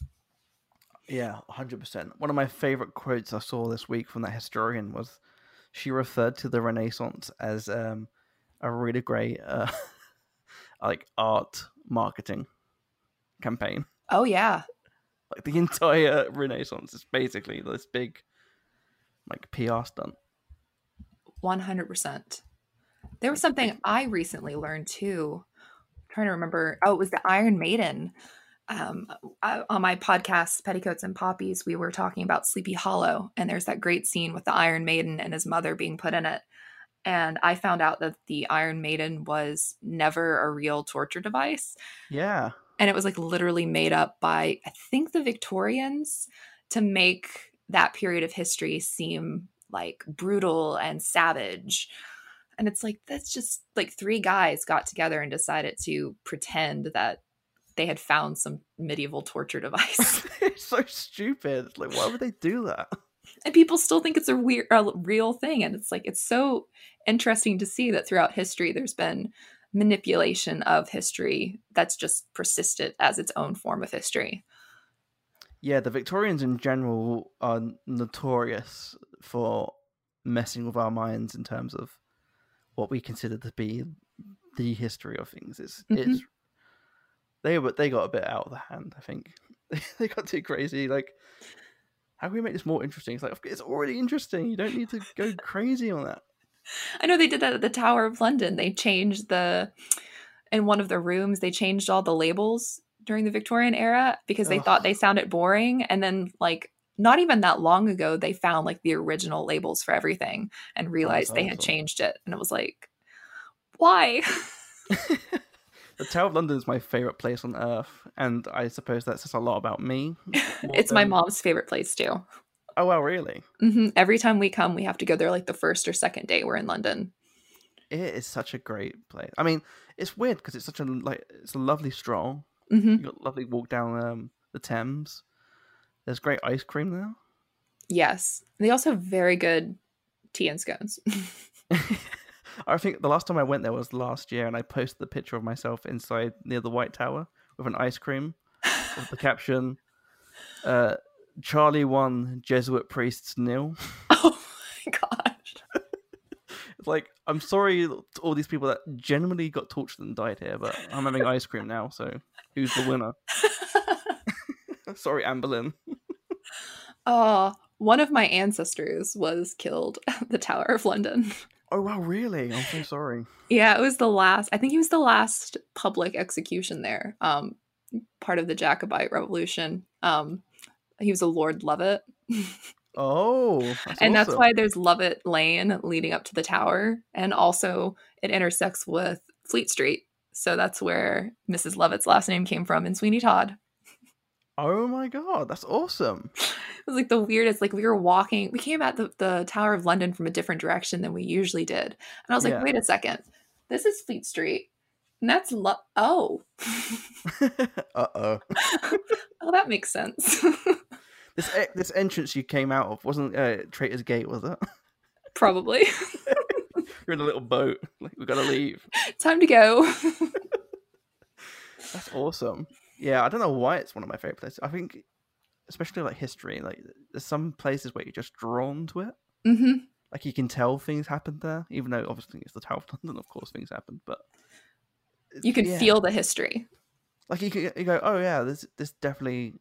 Yeah, hundred percent. One of my favorite quotes I saw this week from that historian was she referred to the Renaissance as um, a really great uh, like art marketing campaign. Oh yeah. Like the entire Renaissance is basically this big like PR stunt. 100%. There was something I recently learned too. I'm trying to remember. Oh, it was the Iron Maiden. Um, I, on my podcast, Petticoats and Poppies, we were talking about Sleepy Hollow, and there's that great scene with the Iron Maiden and his mother being put in it. And I found out that the Iron Maiden was never a real torture device. Yeah. And it was like literally made up by, I think, the Victorians to make that period of history seem like brutal and savage. And it's like, that's just like three guys got together and decided to pretend that they had found some medieval torture device. it's so stupid. Like why would they do that? and people still think it's a weird a real thing and it's like it's so interesting to see that throughout history there's been manipulation of history that's just persisted as its own form of history yeah the victorians in general are notorious for messing with our minds in terms of what we consider to be the history of things it's mm-hmm. it's they but they got a bit out of the hand i think they got too crazy like how can we make this more interesting? It's like it's already interesting. You don't need to go crazy on that. I know they did that at the Tower of London. They changed the in one of the rooms. They changed all the labels during the Victorian era because they Ugh. thought they sounded boring. And then like not even that long ago, they found like the original labels for everything and realized they had changed it. And it was like, why? The Tower of London is my favorite place on earth, and I suppose that says a lot about me. it's than... my mom's favorite place too. Oh well, really? Mm-hmm. Every time we come, we have to go there like the first or second day we're in London. It is such a great place. I mean, it's weird because it's such a like it's a lovely stroll. Mm-hmm. You got lovely walk down um, the Thames. There's great ice cream there. Yes, they also have very good tea and scones. I think the last time I went there was last year, and I posted the picture of myself inside near the White Tower with an ice cream with the caption, uh, "Charlie won, Jesuit priests nil." Oh my gosh! it's like I'm sorry to all these people that genuinely got tortured and died here, but I'm having ice cream now. So who's the winner? sorry, Amberlynn. Oh, one of my ancestors was killed at the Tower of London. Oh wow, really? I'm so sorry. yeah, it was the last. I think he was the last public execution there. Um, part of the Jacobite Revolution. Um, he was a Lord Lovat. oh, that's and awesome. that's why there's Lovat Lane leading up to the tower, and also it intersects with Fleet Street. So that's where Mrs. Lovett's last name came from in Sweeney Todd. Oh my god, that's awesome. It was like the weirdest. Like we were walking, we came at the, the Tower of London from a different direction than we usually did. And I was like, yeah. wait a second. This is Fleet Street. And that's lo- oh. uh-oh. oh, that makes sense. this this entrance you came out of wasn't uh, Traitor's Gate, was it? Probably. You're in a little boat. Like we gotta leave. Time to go. That's awesome. Yeah, I don't know why it's one of my favorite places. I think, especially like history, like there's some places where you're just drawn to it. Mm-hmm. Like you can tell things happened there, even though obviously it's the Tower of London. Of course, things happened, but you can yeah. feel the history. Like you, can, you go, oh yeah, this this definitely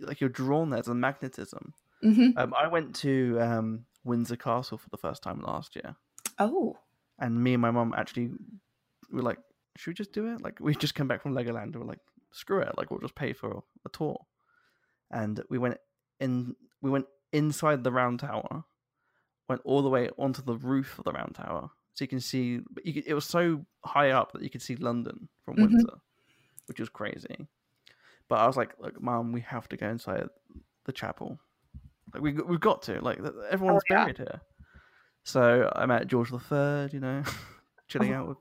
like you're drawn there. There's a magnetism. Mm-hmm. Um, I went to um, Windsor Castle for the first time last year. Oh. And me and my mum actually were like, should we just do it? Like we just come back from Legoland and we're like, screw it, like we'll just pay for a tour. And we went in we went inside the round tower, went all the way onto the roof of the round tower. So you can see you could, it was so high up that you could see London from mm-hmm. Windsor, which was crazy. But I was like, look, mom, we have to go inside the chapel. Like we we've got to. Like everyone's oh, yeah. buried here. So I met George the Third, you know, chilling oh. out with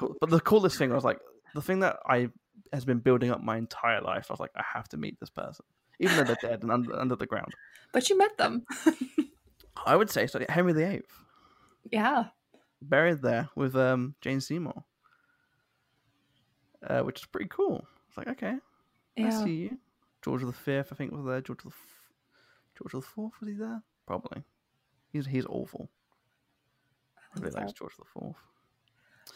cool. But the coolest thing was like the thing that I has been building up my entire life. I was like, I have to meet this person, even though they're dead and under, under the ground. But you met them. I would say so. Henry VIII. Yeah. Buried there with um, Jane Seymour, uh, which is pretty cool. It's like okay, yeah. I see you. George the Fifth, I think, was there. George the F- George the Fourth was he there? Probably. He's he's awful. I really so. likes George the Fourth.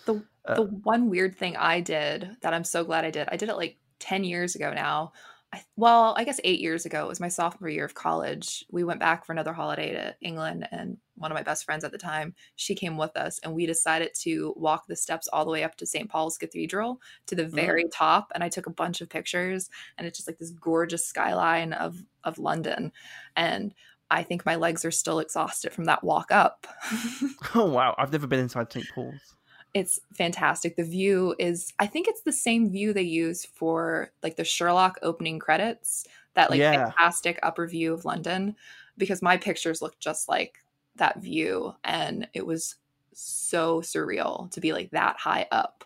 The uh, the one weird thing I did that I'm so glad I did, I did it like 10 years ago now. I, well, I guess eight years ago. It was my sophomore year of college. We went back for another holiday to England, and one of my best friends at the time, she came with us, and we decided to walk the steps all the way up to St. Paul's Cathedral to the very mm. top. And I took a bunch of pictures, and it's just like this gorgeous skyline of of London. And I think my legs are still exhausted from that walk up. oh wow! I've never been inside St. Paul's it's fantastic. The view is I think it's the same view they use for like the Sherlock opening credits, that like yeah. fantastic upper view of London because my pictures look just like that view and it was so surreal to be like that high up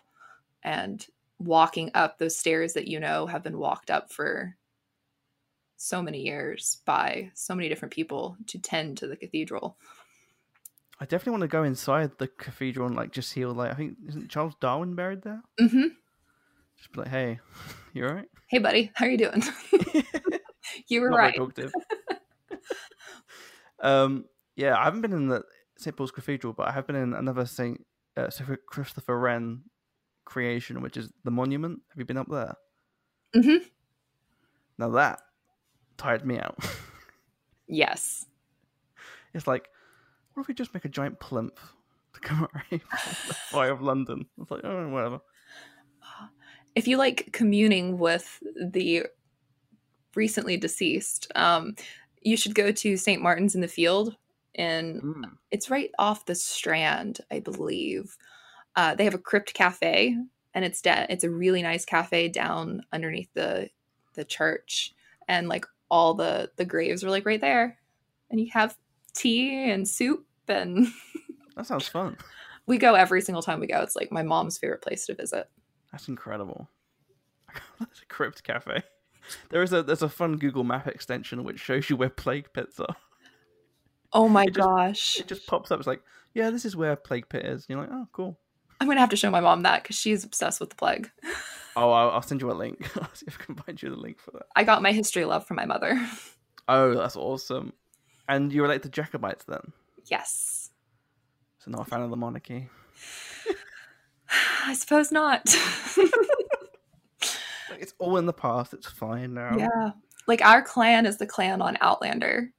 and walking up those stairs that you know have been walked up for so many years by so many different people to tend to the cathedral. I definitely want to go inside the cathedral and like just heal. Like I think isn't Charles Darwin buried there? Mm-hmm. Just be like, hey, you all right? Hey, buddy, how are you doing? you were Not right. um, yeah, I haven't been in the St Paul's Cathedral, but I have been in another Saint uh, Christopher Wren creation, which is the monument. Have you been up there? Mm-hmm. Now that tired me out. Yes. it's like, if we just make a giant plinth to commemorate the fire of London? It's like, oh, whatever. If you like communing with the recently deceased, um, you should go to St. Martin's in the Field, and Mm. it's right off the Strand, I believe. Uh, they have a crypt cafe, and it's da- it's a really nice cafe down underneath the the church, and like all the the graves are like right there, and you have tea and soup, That sounds fun. we go every single time we go. It's like my mom's favorite place to visit. That's incredible. That's a crypt cafe. There is a there's a fun Google Map extension which shows you where plague pits are. Oh my It just- gosh. It just pops up. It's like, yeah, this is where plague pit is. And you're like, oh, cool. I'm gonna have to show my mom that because she's obsessed with the plague. Oh, I'll, I'll send you a link. I'll see if I can find you the link for that. I got my history love from my mother. Oh, that's awesome. And you relate to Jacobites then? Yes. So not a fan of the monarchy. I suppose not. It's all in the past. It's fine now. yeah. Like our clan is the clan on Outlander,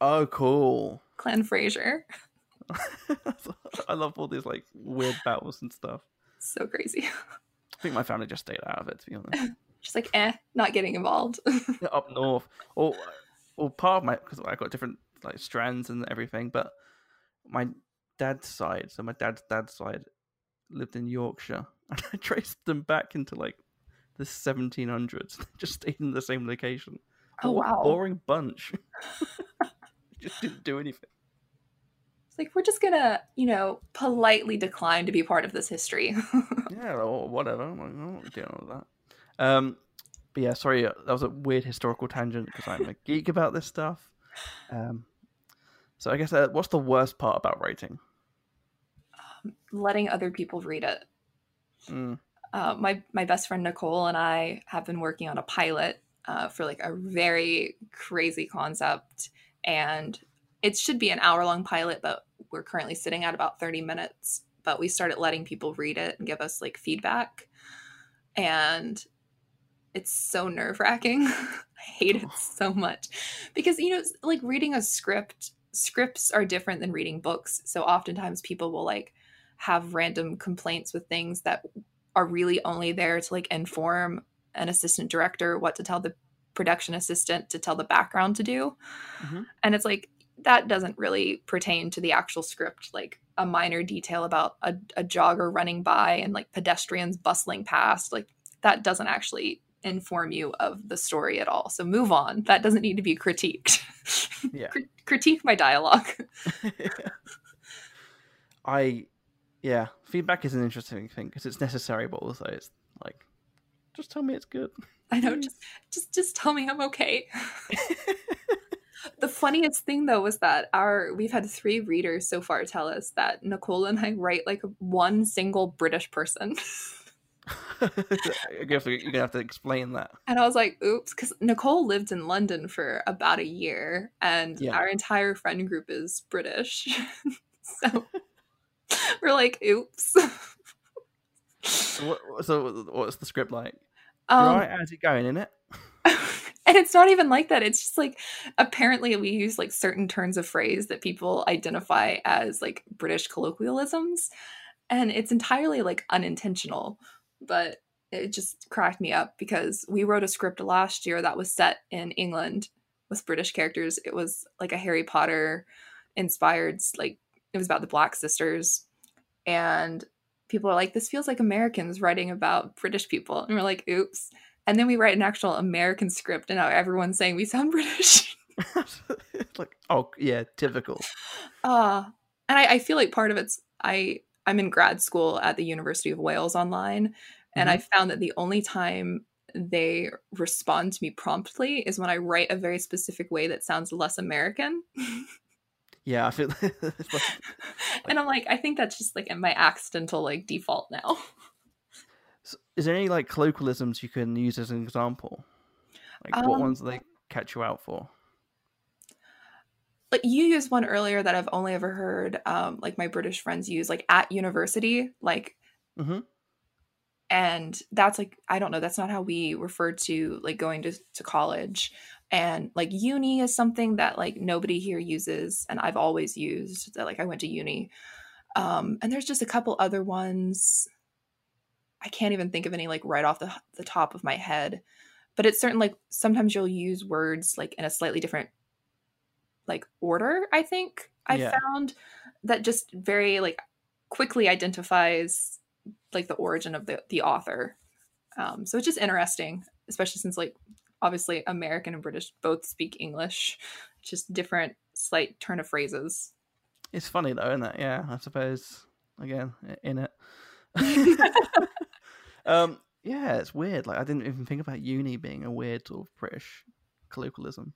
Oh, cool. Clan Fraser. I love all these like weird battles and stuff. So crazy. I think my family just stayed out of it, to be honest. Just like, eh, not getting involved. Up north, or or part of my because I got different like strands and everything, but my dad's side, so my dad's dad's side, lived in Yorkshire, and I traced them back into like the 1700s. They just stayed in the same location. Oh, wow. boring bunch. just didn't do anything. It's like we're just gonna, you know, politely decline to be part of this history. Yeah, or whatever. I'm like, I'm not dealing with that. Um, but yeah, sorry, uh, that was a weird historical tangent because I'm a geek about this stuff. Um, so I guess uh, what's the worst part about writing? Letting other people read it. Mm, uh, my my best friend Nicole and I have been working on a pilot uh, for like a very crazy concept, and it should be an hour long pilot, but we're currently sitting at about thirty minutes. But we started letting people read it and give us like feedback, and it's so nerve wracking. I hate it so much because you know, like reading a script. Scripts are different than reading books, so oftentimes people will like have random complaints with things that are really only there to like inform an assistant director what to tell the production assistant to tell the background to do. Mhm. And it's like that doesn't really pertain to the actual script, like a minor detail about a, a jogger running by and like pedestrians bustling past, like that doesn't actually inform you of the story at all. So move on. That doesn't need to be critiqued. Yeah. Crit- critique my dialogue. I, yeah, feedback is an interesting thing because it's necessary, but also it's like, just tell me it's good. I know. Just, just, just tell me I'm okay. the funniest thing though was that our we've had three readers so far tell us that Nicole and I write like one single British person, you're gonna have to explain that. and I was like, "Oops," because Nicole lived in London for about a year, and Yeah. our entire friend group is British, so we're like, "Oops." So, what, so what's the script like? Um, right, how's it going in it? and it's not even like that it's just like apparently we use like certain turns of phrase that people identify as like british colloquialisms and it's entirely like unintentional but it just cracked me up because we wrote a script last year that was set in england with british characters it was like a harry potter inspired like it was about the black sisters and people are like this feels like americans writing about british people and we're like oops and then we write an actual American script, and now everyone's saying we sound British. like, oh yeah, typical. Uh, and I, I feel like part of it's I I'm in grad school at the University of Wales online, and I found that the only time they respond to me promptly is when I write a very specific way that sounds less American. Yeah, I feel. and I'm like, I think that's just like my accidental like default now. Is there any like colloquialisms you can use as an example? Like um, what ones do they catch you out for? Like you used one earlier that I've only ever heard um like my British friends use, like at university, like mm-hmm. and that's like I don't know, that's not how we refer to like going to, to college. And like uni is something that like nobody here uses and i've always used that like i went to uni. Um and there's just a couple other ones. I can't even think of any like right off the, the top of my head. But it's certain like sometimes you'll use words like in a slightly different like order i think i yeah. found that just very like quickly identifies like the origin of the the author um so it's just interesting especially since like obviously American and British both speak English, just different slight turn of phrases. It's funny though, isn't it? Yeah, I suppose. Again, in it. um, yeah, it's weird. Like I didn't even think about uni being a weird sort of British colloquialism.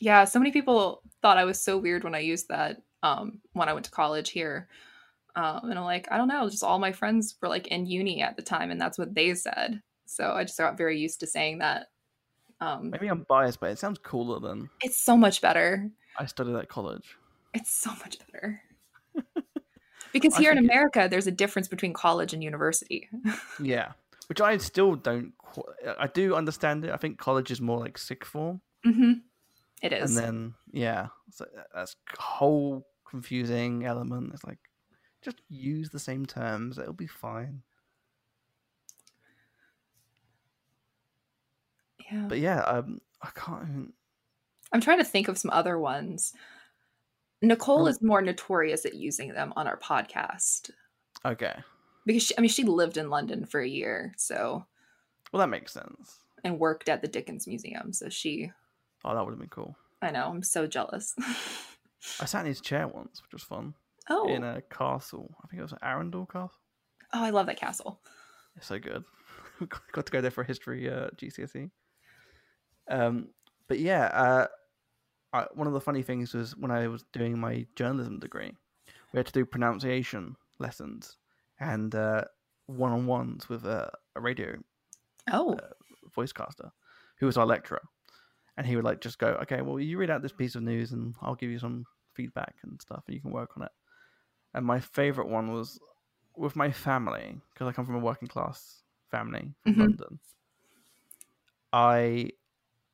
Yeah, so many people thought I was so weird when I used that um, when I went to college here. Um, and I'm like, I don't know, just all my friends were like in uni at the time, and that's what they said. So I just got very used to saying that. Um, Maybe I'm biased, but it sounds cooler than. It's so much better. I studied at college. It's so much better. because here in America, there's a difference between college and university. yeah, which I still don't. I do understand it. I think college is more like sixth form. Mm-hmm. It is. And then yeah, so that's whole confusing element. It's like just use the same terms; it'll be fine. Yeah. But yeah, um, I can't even. I'm trying to think of some other ones. Nicole oh. is more notorious at using them on our podcast. Okay. Because she, I mean, she lived in London for a year, so. Well, that makes sense. And worked at the Dickens Museum, so she. Oh, that would have been cool. I know. I'm so jealous. I sat in his chair once, which was fun. Oh. In a castle. I think it was an Arundel Castle. Oh, I love that castle. It's so good. Got to go there for history uh, GCSE. Um, but yeah, uh, I, one of the funny things was when I was doing my journalism degree, we had to do pronunciation lessons and one on ones with a, a radio oh uh, voice caster who was our lecturer. And he would like just go, okay, well, you read out this piece of news and I'll give you some feedback and stuff and you can work on it. And my favorite one was with my family, because I come from a working class family from mm-hmm. London. I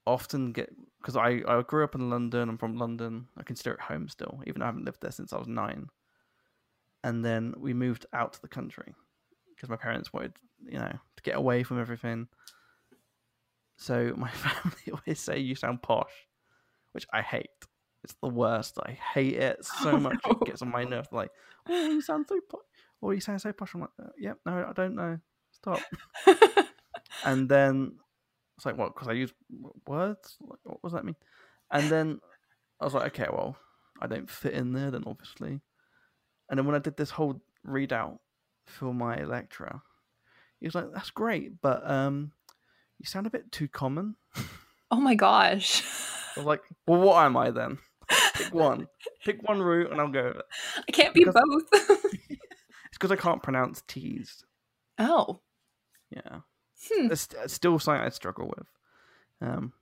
often get because I, I grew up in London. I'm from London. I consider it home still, even though I haven't lived there since I was nine. And then we moved out to the country because my parents wanted, you know, to get away from everything. So my family always say you sound posh, which I hate. It's the worst. I hate it so oh, much. No. It gets on my nerves. Like, oh, you sound so posh. Or you sound so posh. I'm like, uh, yep, yeah, no, I don't know. Stop. and then it's like, what? Because I use words? What does that mean? And then I was like, okay, well, I don't fit in there then, obviously. And then when I did this whole readout for my lecturer, he was like, that's great, but um, you sound a bit too common. Oh my gosh. I was like, well, what am I then? Pick one. Pick one route and I'll go. I can't be because... both. it's because I can't pronounce T's. Oh. Yeah. Hmm. It's, it's, still something I struggle with. Um,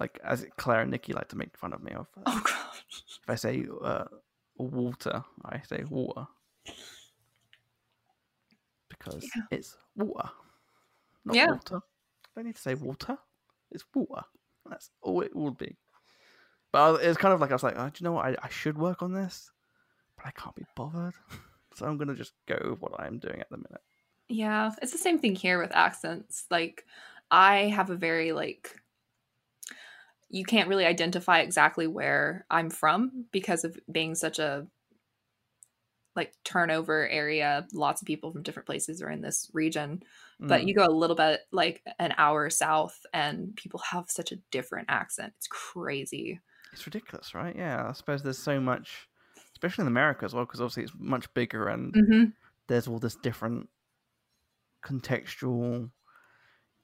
like as Claire and Nikki like to make fun of me of. Uh, oh gosh. If I say uh, water, I say water because yeah. it's water, not yeah. water. I don't need to say water. It's water. That's all it would be. But it's kind of like I was like, oh, do you know what? I, I should work on this, but I can't be bothered. so I'm gonna just go with what I'm doing at the minute. Yeah, it's the same thing here with accents. Like, I have a very, like, you can't really identify exactly where I'm from because of being such a like turnover area. Lots of people from different places are in this region. Mm. But you go a little bit like an hour south and people have such a different accent. It's crazy. It's ridiculous, right? Yeah, I suppose there's so much, especially in America as well, because obviously it's much bigger and mm-hmm. there's all this different contextual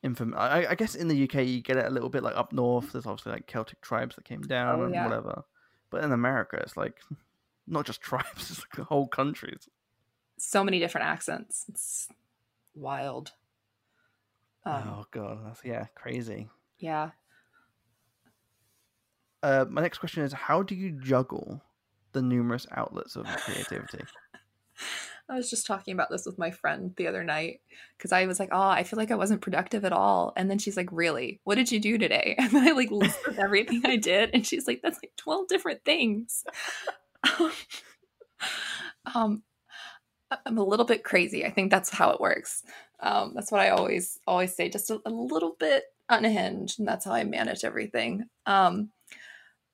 inform. I, I guess in the UK you get it a little bit like up north. There's obviously like Celtic tribes that came down Oh, and yeah. whatever. But in America, it's like not just tribes; it's like whole countries. So many different accents. It's wild. Um, oh god, that's yeah, crazy. Yeah. Uh, my next question is: How do you juggle the numerous outlets of creativity? I was just talking about this with my friend the other night because I was like, "Oh, I feel like I wasn't productive at all." And then she's like, "Really? What did you do today?" And then I like listed everything I did, and she's like, "That's like twelve different things." um, I- I'm a little bit crazy. I think that's how it works. Um, that's what I always always say, just a, a little bit unhinged, and that's how I manage everything. Um,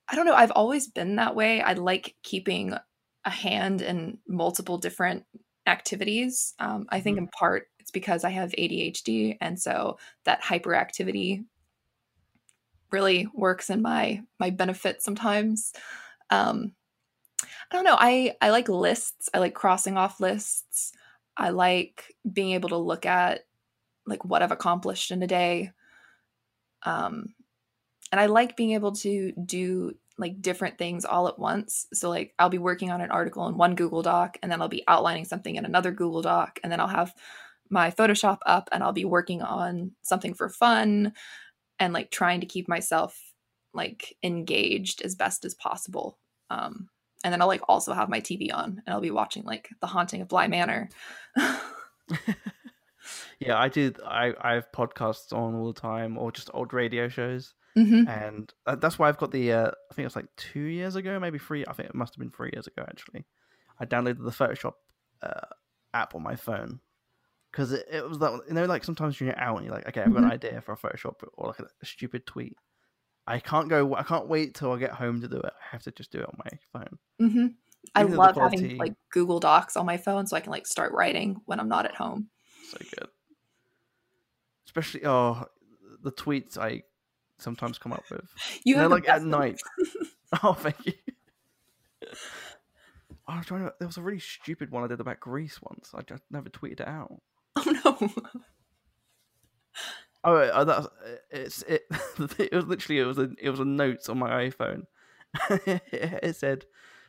I don't know. I've always been that way. I like keeping a hand in multiple different activities. Um, I think Mhm. in part it's because I have ADHD, and so that hyperactivity really works in my my benefit sometimes. Um, I don't know. I I like lists. I like crossing off lists. I like being able to look at like what I've accomplished in a day. Um, and I like being able to do like different things all at once. So like I'll be working on an article in one Google Doc and then I'll be outlining something in another Google Doc and then I'll have my Photoshop up and I'll be working on something for fun and like trying to keep myself like engaged as best as possible. Um and then I'll like also have my TV on and I'll be watching like The Haunting of Bly Manor. yeah, I do. I I have podcasts on all the time, or just old radio shows, hmm and uh, that's why I've got the. Uh, I think it was like two years ago, maybe three. I think it must have been three years ago actually. I downloaded the Photoshop uh, app on my phone because it, it was that you know like sometimes when you're out and you're like, okay, I've got an idea for a Photoshop or like a, a stupid tweet. I can't go. I can't wait till I get home to do it. I have to just do it on my phone. hmm I Even though the love having like Google Docs on my phone so I can like start writing when I'm not at home. So good. Especially oh, the tweets I sometimes come up with. You They're have like at night. Oh, thank you. I was trying to. There was a really stupid one I did about Grease once. I just never tweeted it out. Oh no. Oh, uh, that's it's it. It was literally it was a it was a note on my iPhone. it said,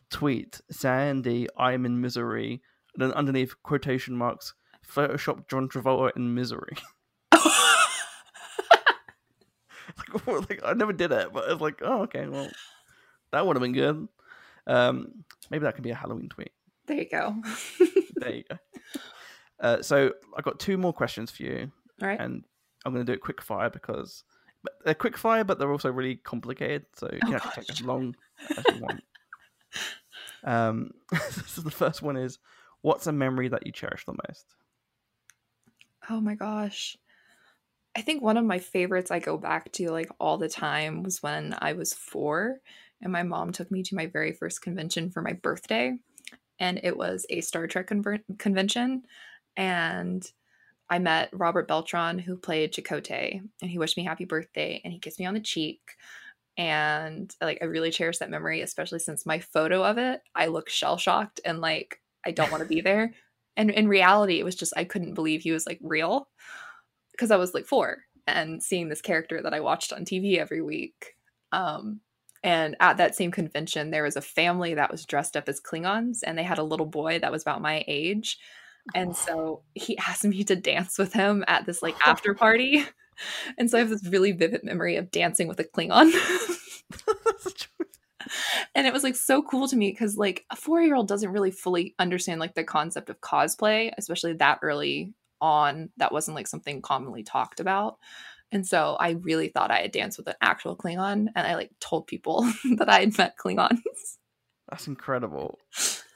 "Tweet Sandy, I'm in misery." And then underneath quotation marks, Photoshop John Travolta in misery. like, like, I never did it, but it's like, oh, okay, well, that would have been good. Um, maybe that could be a Halloween tweet. there you go. There you go. Uh, so I've got two more questions for you, All right. and I'm going to do it quick fire because but they're quick fire, but they're also really complicated. So you Oh, can take as long as you want. Um, so the first one is, what's a memory that you cherish the most? Oh my gosh. I think one of my favorites I go back to like all the time was when I was four and my mom took me to my very first convention for my birthday. And it was a Star Trek conver- convention. And I met Robert Beltran, who played Chakotay, and he wished me happy birthday and he kissed me on the cheek. And like, I really cherish that memory, especially since my photo of it, I look shell shocked and like, I don't want to be there. And in reality, it was just, I couldn't believe he was like real because I was like four and seeing this character that I watched on TV every week. Um, and at that same convention, there was a family that was dressed up as Klingons, and they had a little boy that was about my age. And so he asked me to dance with him at this like after party. And so I have this really vivid memory of dancing with a Klingon. and it was like so cool to me because like a four year old doesn't really fully understand like the concept of cosplay, especially that early on. That wasn't like something commonly talked about. And so I really thought I had danced with an actual Klingon, and I like told people that I had met Klingons. That's incredible.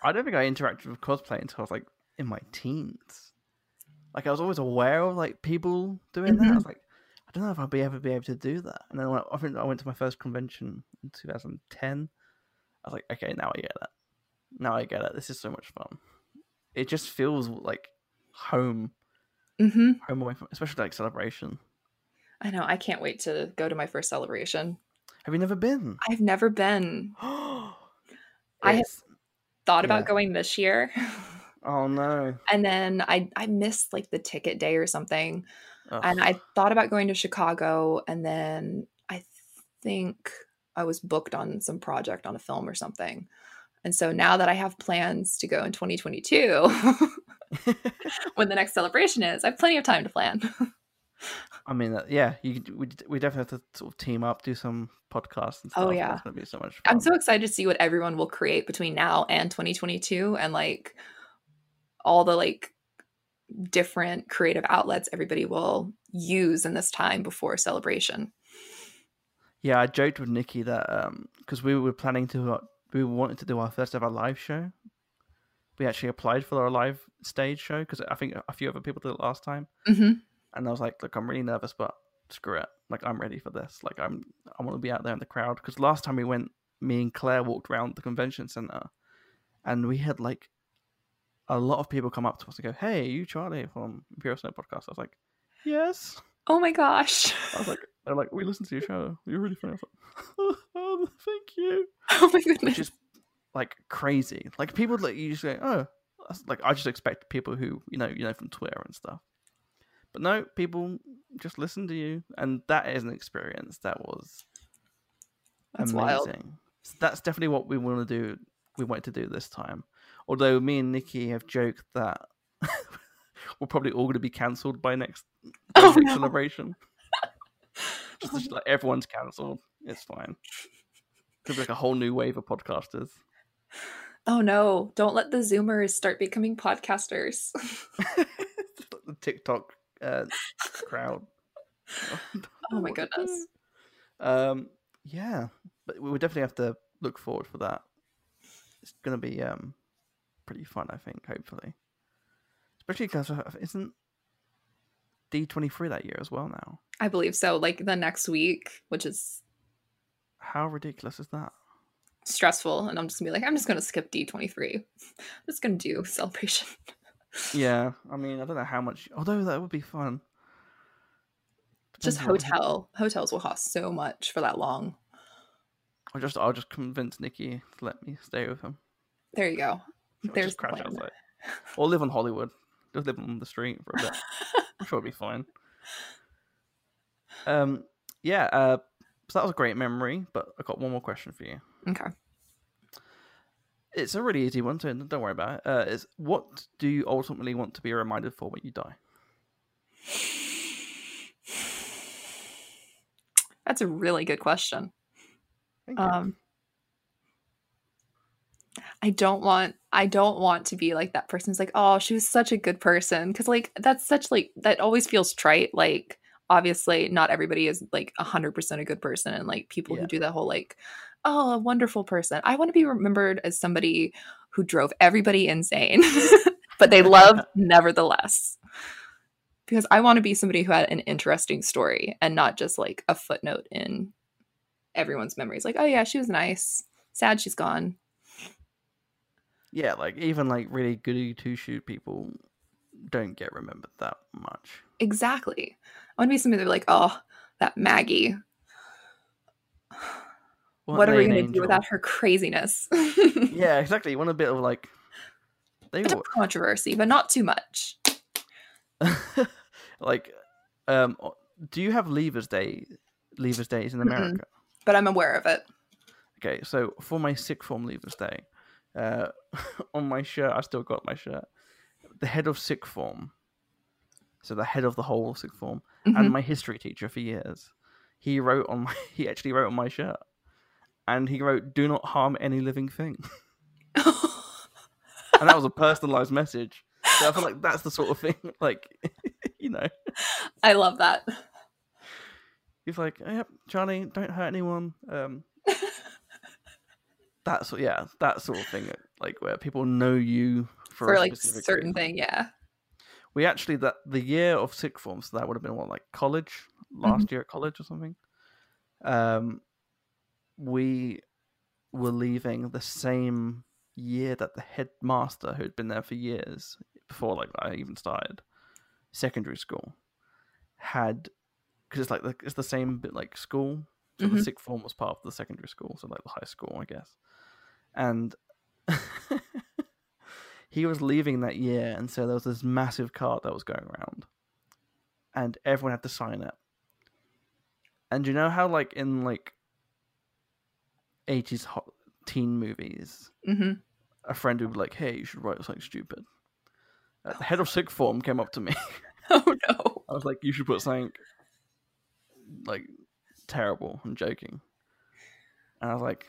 I don't think I interacted with cosplay until I was like in my teens. Like I was always aware of like people doing that. I was like, I don't know if I'll be ever be able to do that. And then when I, I think I went to my first convention in 2010. I was like, okay, now I get it. Now I get it. This is so much fun. It just feels like home, hmm home away from, especially like celebration. I know. I can't wait to go to my first celebration. Have you never been? I've never been. I have- Thought Yeah. about going this year, oh no. and then I I missed like the ticket day or something. and I thought about going to Chicago, and then I think I was booked on some project on a film or something. And so now that I have plans to go in 2022, when the next celebration is, I have plenty of time to plan. I mean, yeah, you we we definitely have to sort of team up, do some podcasts and oh, stuff. Oh yeah, it's gonna be so much. Fun. I'm so excited to see what everyone will create between now and 2022, and like all the like different creative outlets everybody will use in this time before celebration. Yeah, I joked with Nikki that um because we were planning to we wanted to do our first ever live show. We actually applied for our live stage show because I think a few other people did it last time. Mm-hmm. And I was like, look, I'm really nervous, but screw it. Like I'm ready for this. Like I'm I want to be out there in the crowd because last time we went, me and Claire walked around the convention center, and we had like a lot of people come up to us and go, "Hey, you Charlie from Imperial Snow Podcast?" I was like, "Yes." Oh my gosh! I was like, "They're like, we listened to your show. You're really funny." I was like, "Oh, thank you." Oh my goodness! Which is like crazy. Like people like you just go, "Oh," like I just expect people who you know, you know, from Twitter and stuff. But no, people just listen to you, and that is an experience that was that's amazing. So that's definitely what we want to do. We want to do this time. Although me and Nikki have joked that we're probably all going to be cancelled by next, by Oh, next no. celebration. just, just like everyone's cancelled. It's fine. Could be like a whole new wave of podcasters. Oh no! Don't let the Zoomers start becoming podcasters. the TikTok uh, crowd. Oh my goodness. Um, yeah, but we would definitely have to look forward for that. It's gonna be um pretty fun, I think. Hopefully, especially because isn't D twenty three that year as well now. I believe so. Like the next week, which is How ridiculous is that? stressful, and I'm just gonna be like, I'm just gonna skip D23. I'm just gonna do celebration. Yeah, I mean, I don't know how much. Although that would be fun. Just Depends hotel. Hotels will cost so much for that long. I'll just I'll just convince Nikki to let me stay with him. There you go. There's just the crash plan. outside. Or live on Hollywood. Just live on the street for a bit. I'm sure it'll be fine. Um, yeah. Uh, so that was a great memory, but I got one more question for you. Okay. It's a really easy one, so don't worry about it. Uh, it's what do you ultimately want to be reminded for when you die? That's a really good question. Thank you. Um I don't want I don't want to be like that person who's like, "Oh, she was such a good person." Cuz like that's such like that always feels trite. Like obviously not everybody is like 100% a good person and like people Yeah. who do that whole like, "Oh, a wonderful person." I want to be remembered as somebody who drove everybody insane, but they loved nevertheless. Because I want to be somebody who had an interesting story and not just like a footnote in everyone's memories. Like, oh yeah, she was nice. Sad she's gone. Yeah, like even like really goody two shoot people don't get remembered that much. Exactly. I want to be somebody that like, oh, that Maggie. Weren't what are we an gonna do without her craziness? Yeah, exactly. You want a bit of like they Bit of were controversy, but not too much. like um do you have leavers day leavers days in Mm-mm. america But I'm aware of it. okay so for my sixth form leavers day uh on my shirt i still got my shirt. The head of sixth form. So the head of the whole sixth form. Mhm. and my history teacher for years. He wrote on my he actually wrote on my shirt. And he wrote do not harm any living thing. And that was a personalized message. So i feel like that's the sort of thing like you know. I love that. He's like, "Yep, Charlie, don't hurt anyone." Um, that's yeah, that sort of thing, like where people know you for, For a like specific certain reason. thing, yeah. We actually that the year of sixth form, so that would have been what like college last year at college or something. Um, we were leaving the same year that the headmaster, who had been there for years before, like I even started secondary school, had because it's like the, it's the same bit like school. So the Mhm. sixth form was part of the secondary school, so like the high school, I guess. And he was leaving that year, and so there was this massive cart that was going around. and everyone had to sign it. And you know how, like in like eighties hot teen movies, hmm a friend would be like, "Hey, you should write something stupid." Uh, the head of sixth form came up to me. Oh no. I was like, "You should put something like terrible." and joking, and I was like,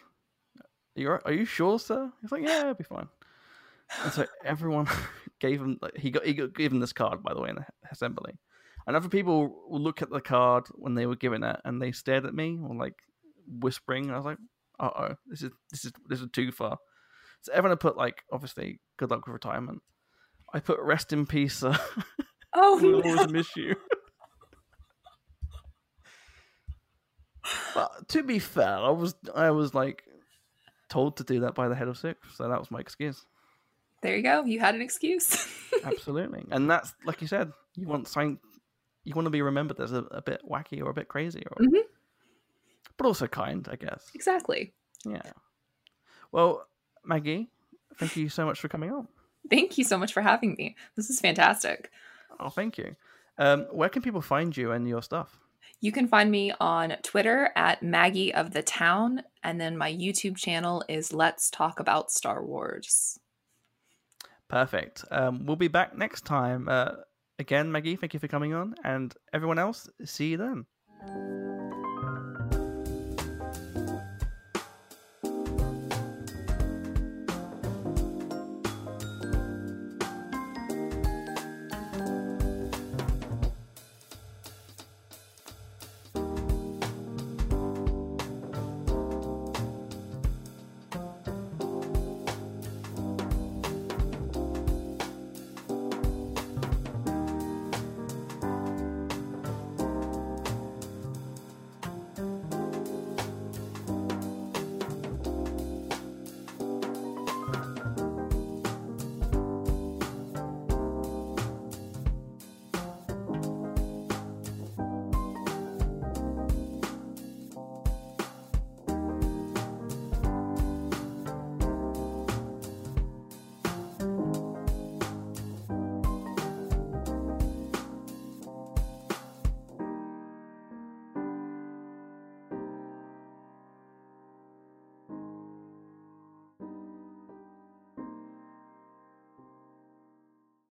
"You are, you sure, sir?" He's like, "Yeah, it'll be fine." And so everyone gave him like he got he got given this card by the way in the assembly, and other people will look at the card when they were given it, and they stared at me or like whispering. I was like, "Uh oh, this is this is this is too far." So everyone put like obviously good luck with retirement. I put rest in peace, sir. Oh we'll no. always miss you. but to be fair, I was I was like told to do that by the head of six, so that was my excuse. There you go. You had an excuse. Absolutely, and that's like you said, you want something, you want to be remembered as a, a bit wacky or a bit crazy, or mm-hmm. but also kind, I guess. exactly. Yeah. Well, Maggie, thank you so much for coming on. Thank you so much for having me. This is fantastic. Oh, thank you. Um, where can people find you and your stuff? You can find me on Twitter at Maggie of the Town, and then my YouTube channel is Let's Talk About Star Wars. Perfect. Um, we'll be back next time. Uh, again, Maggie, thank you for coming on. And everyone else, see you then.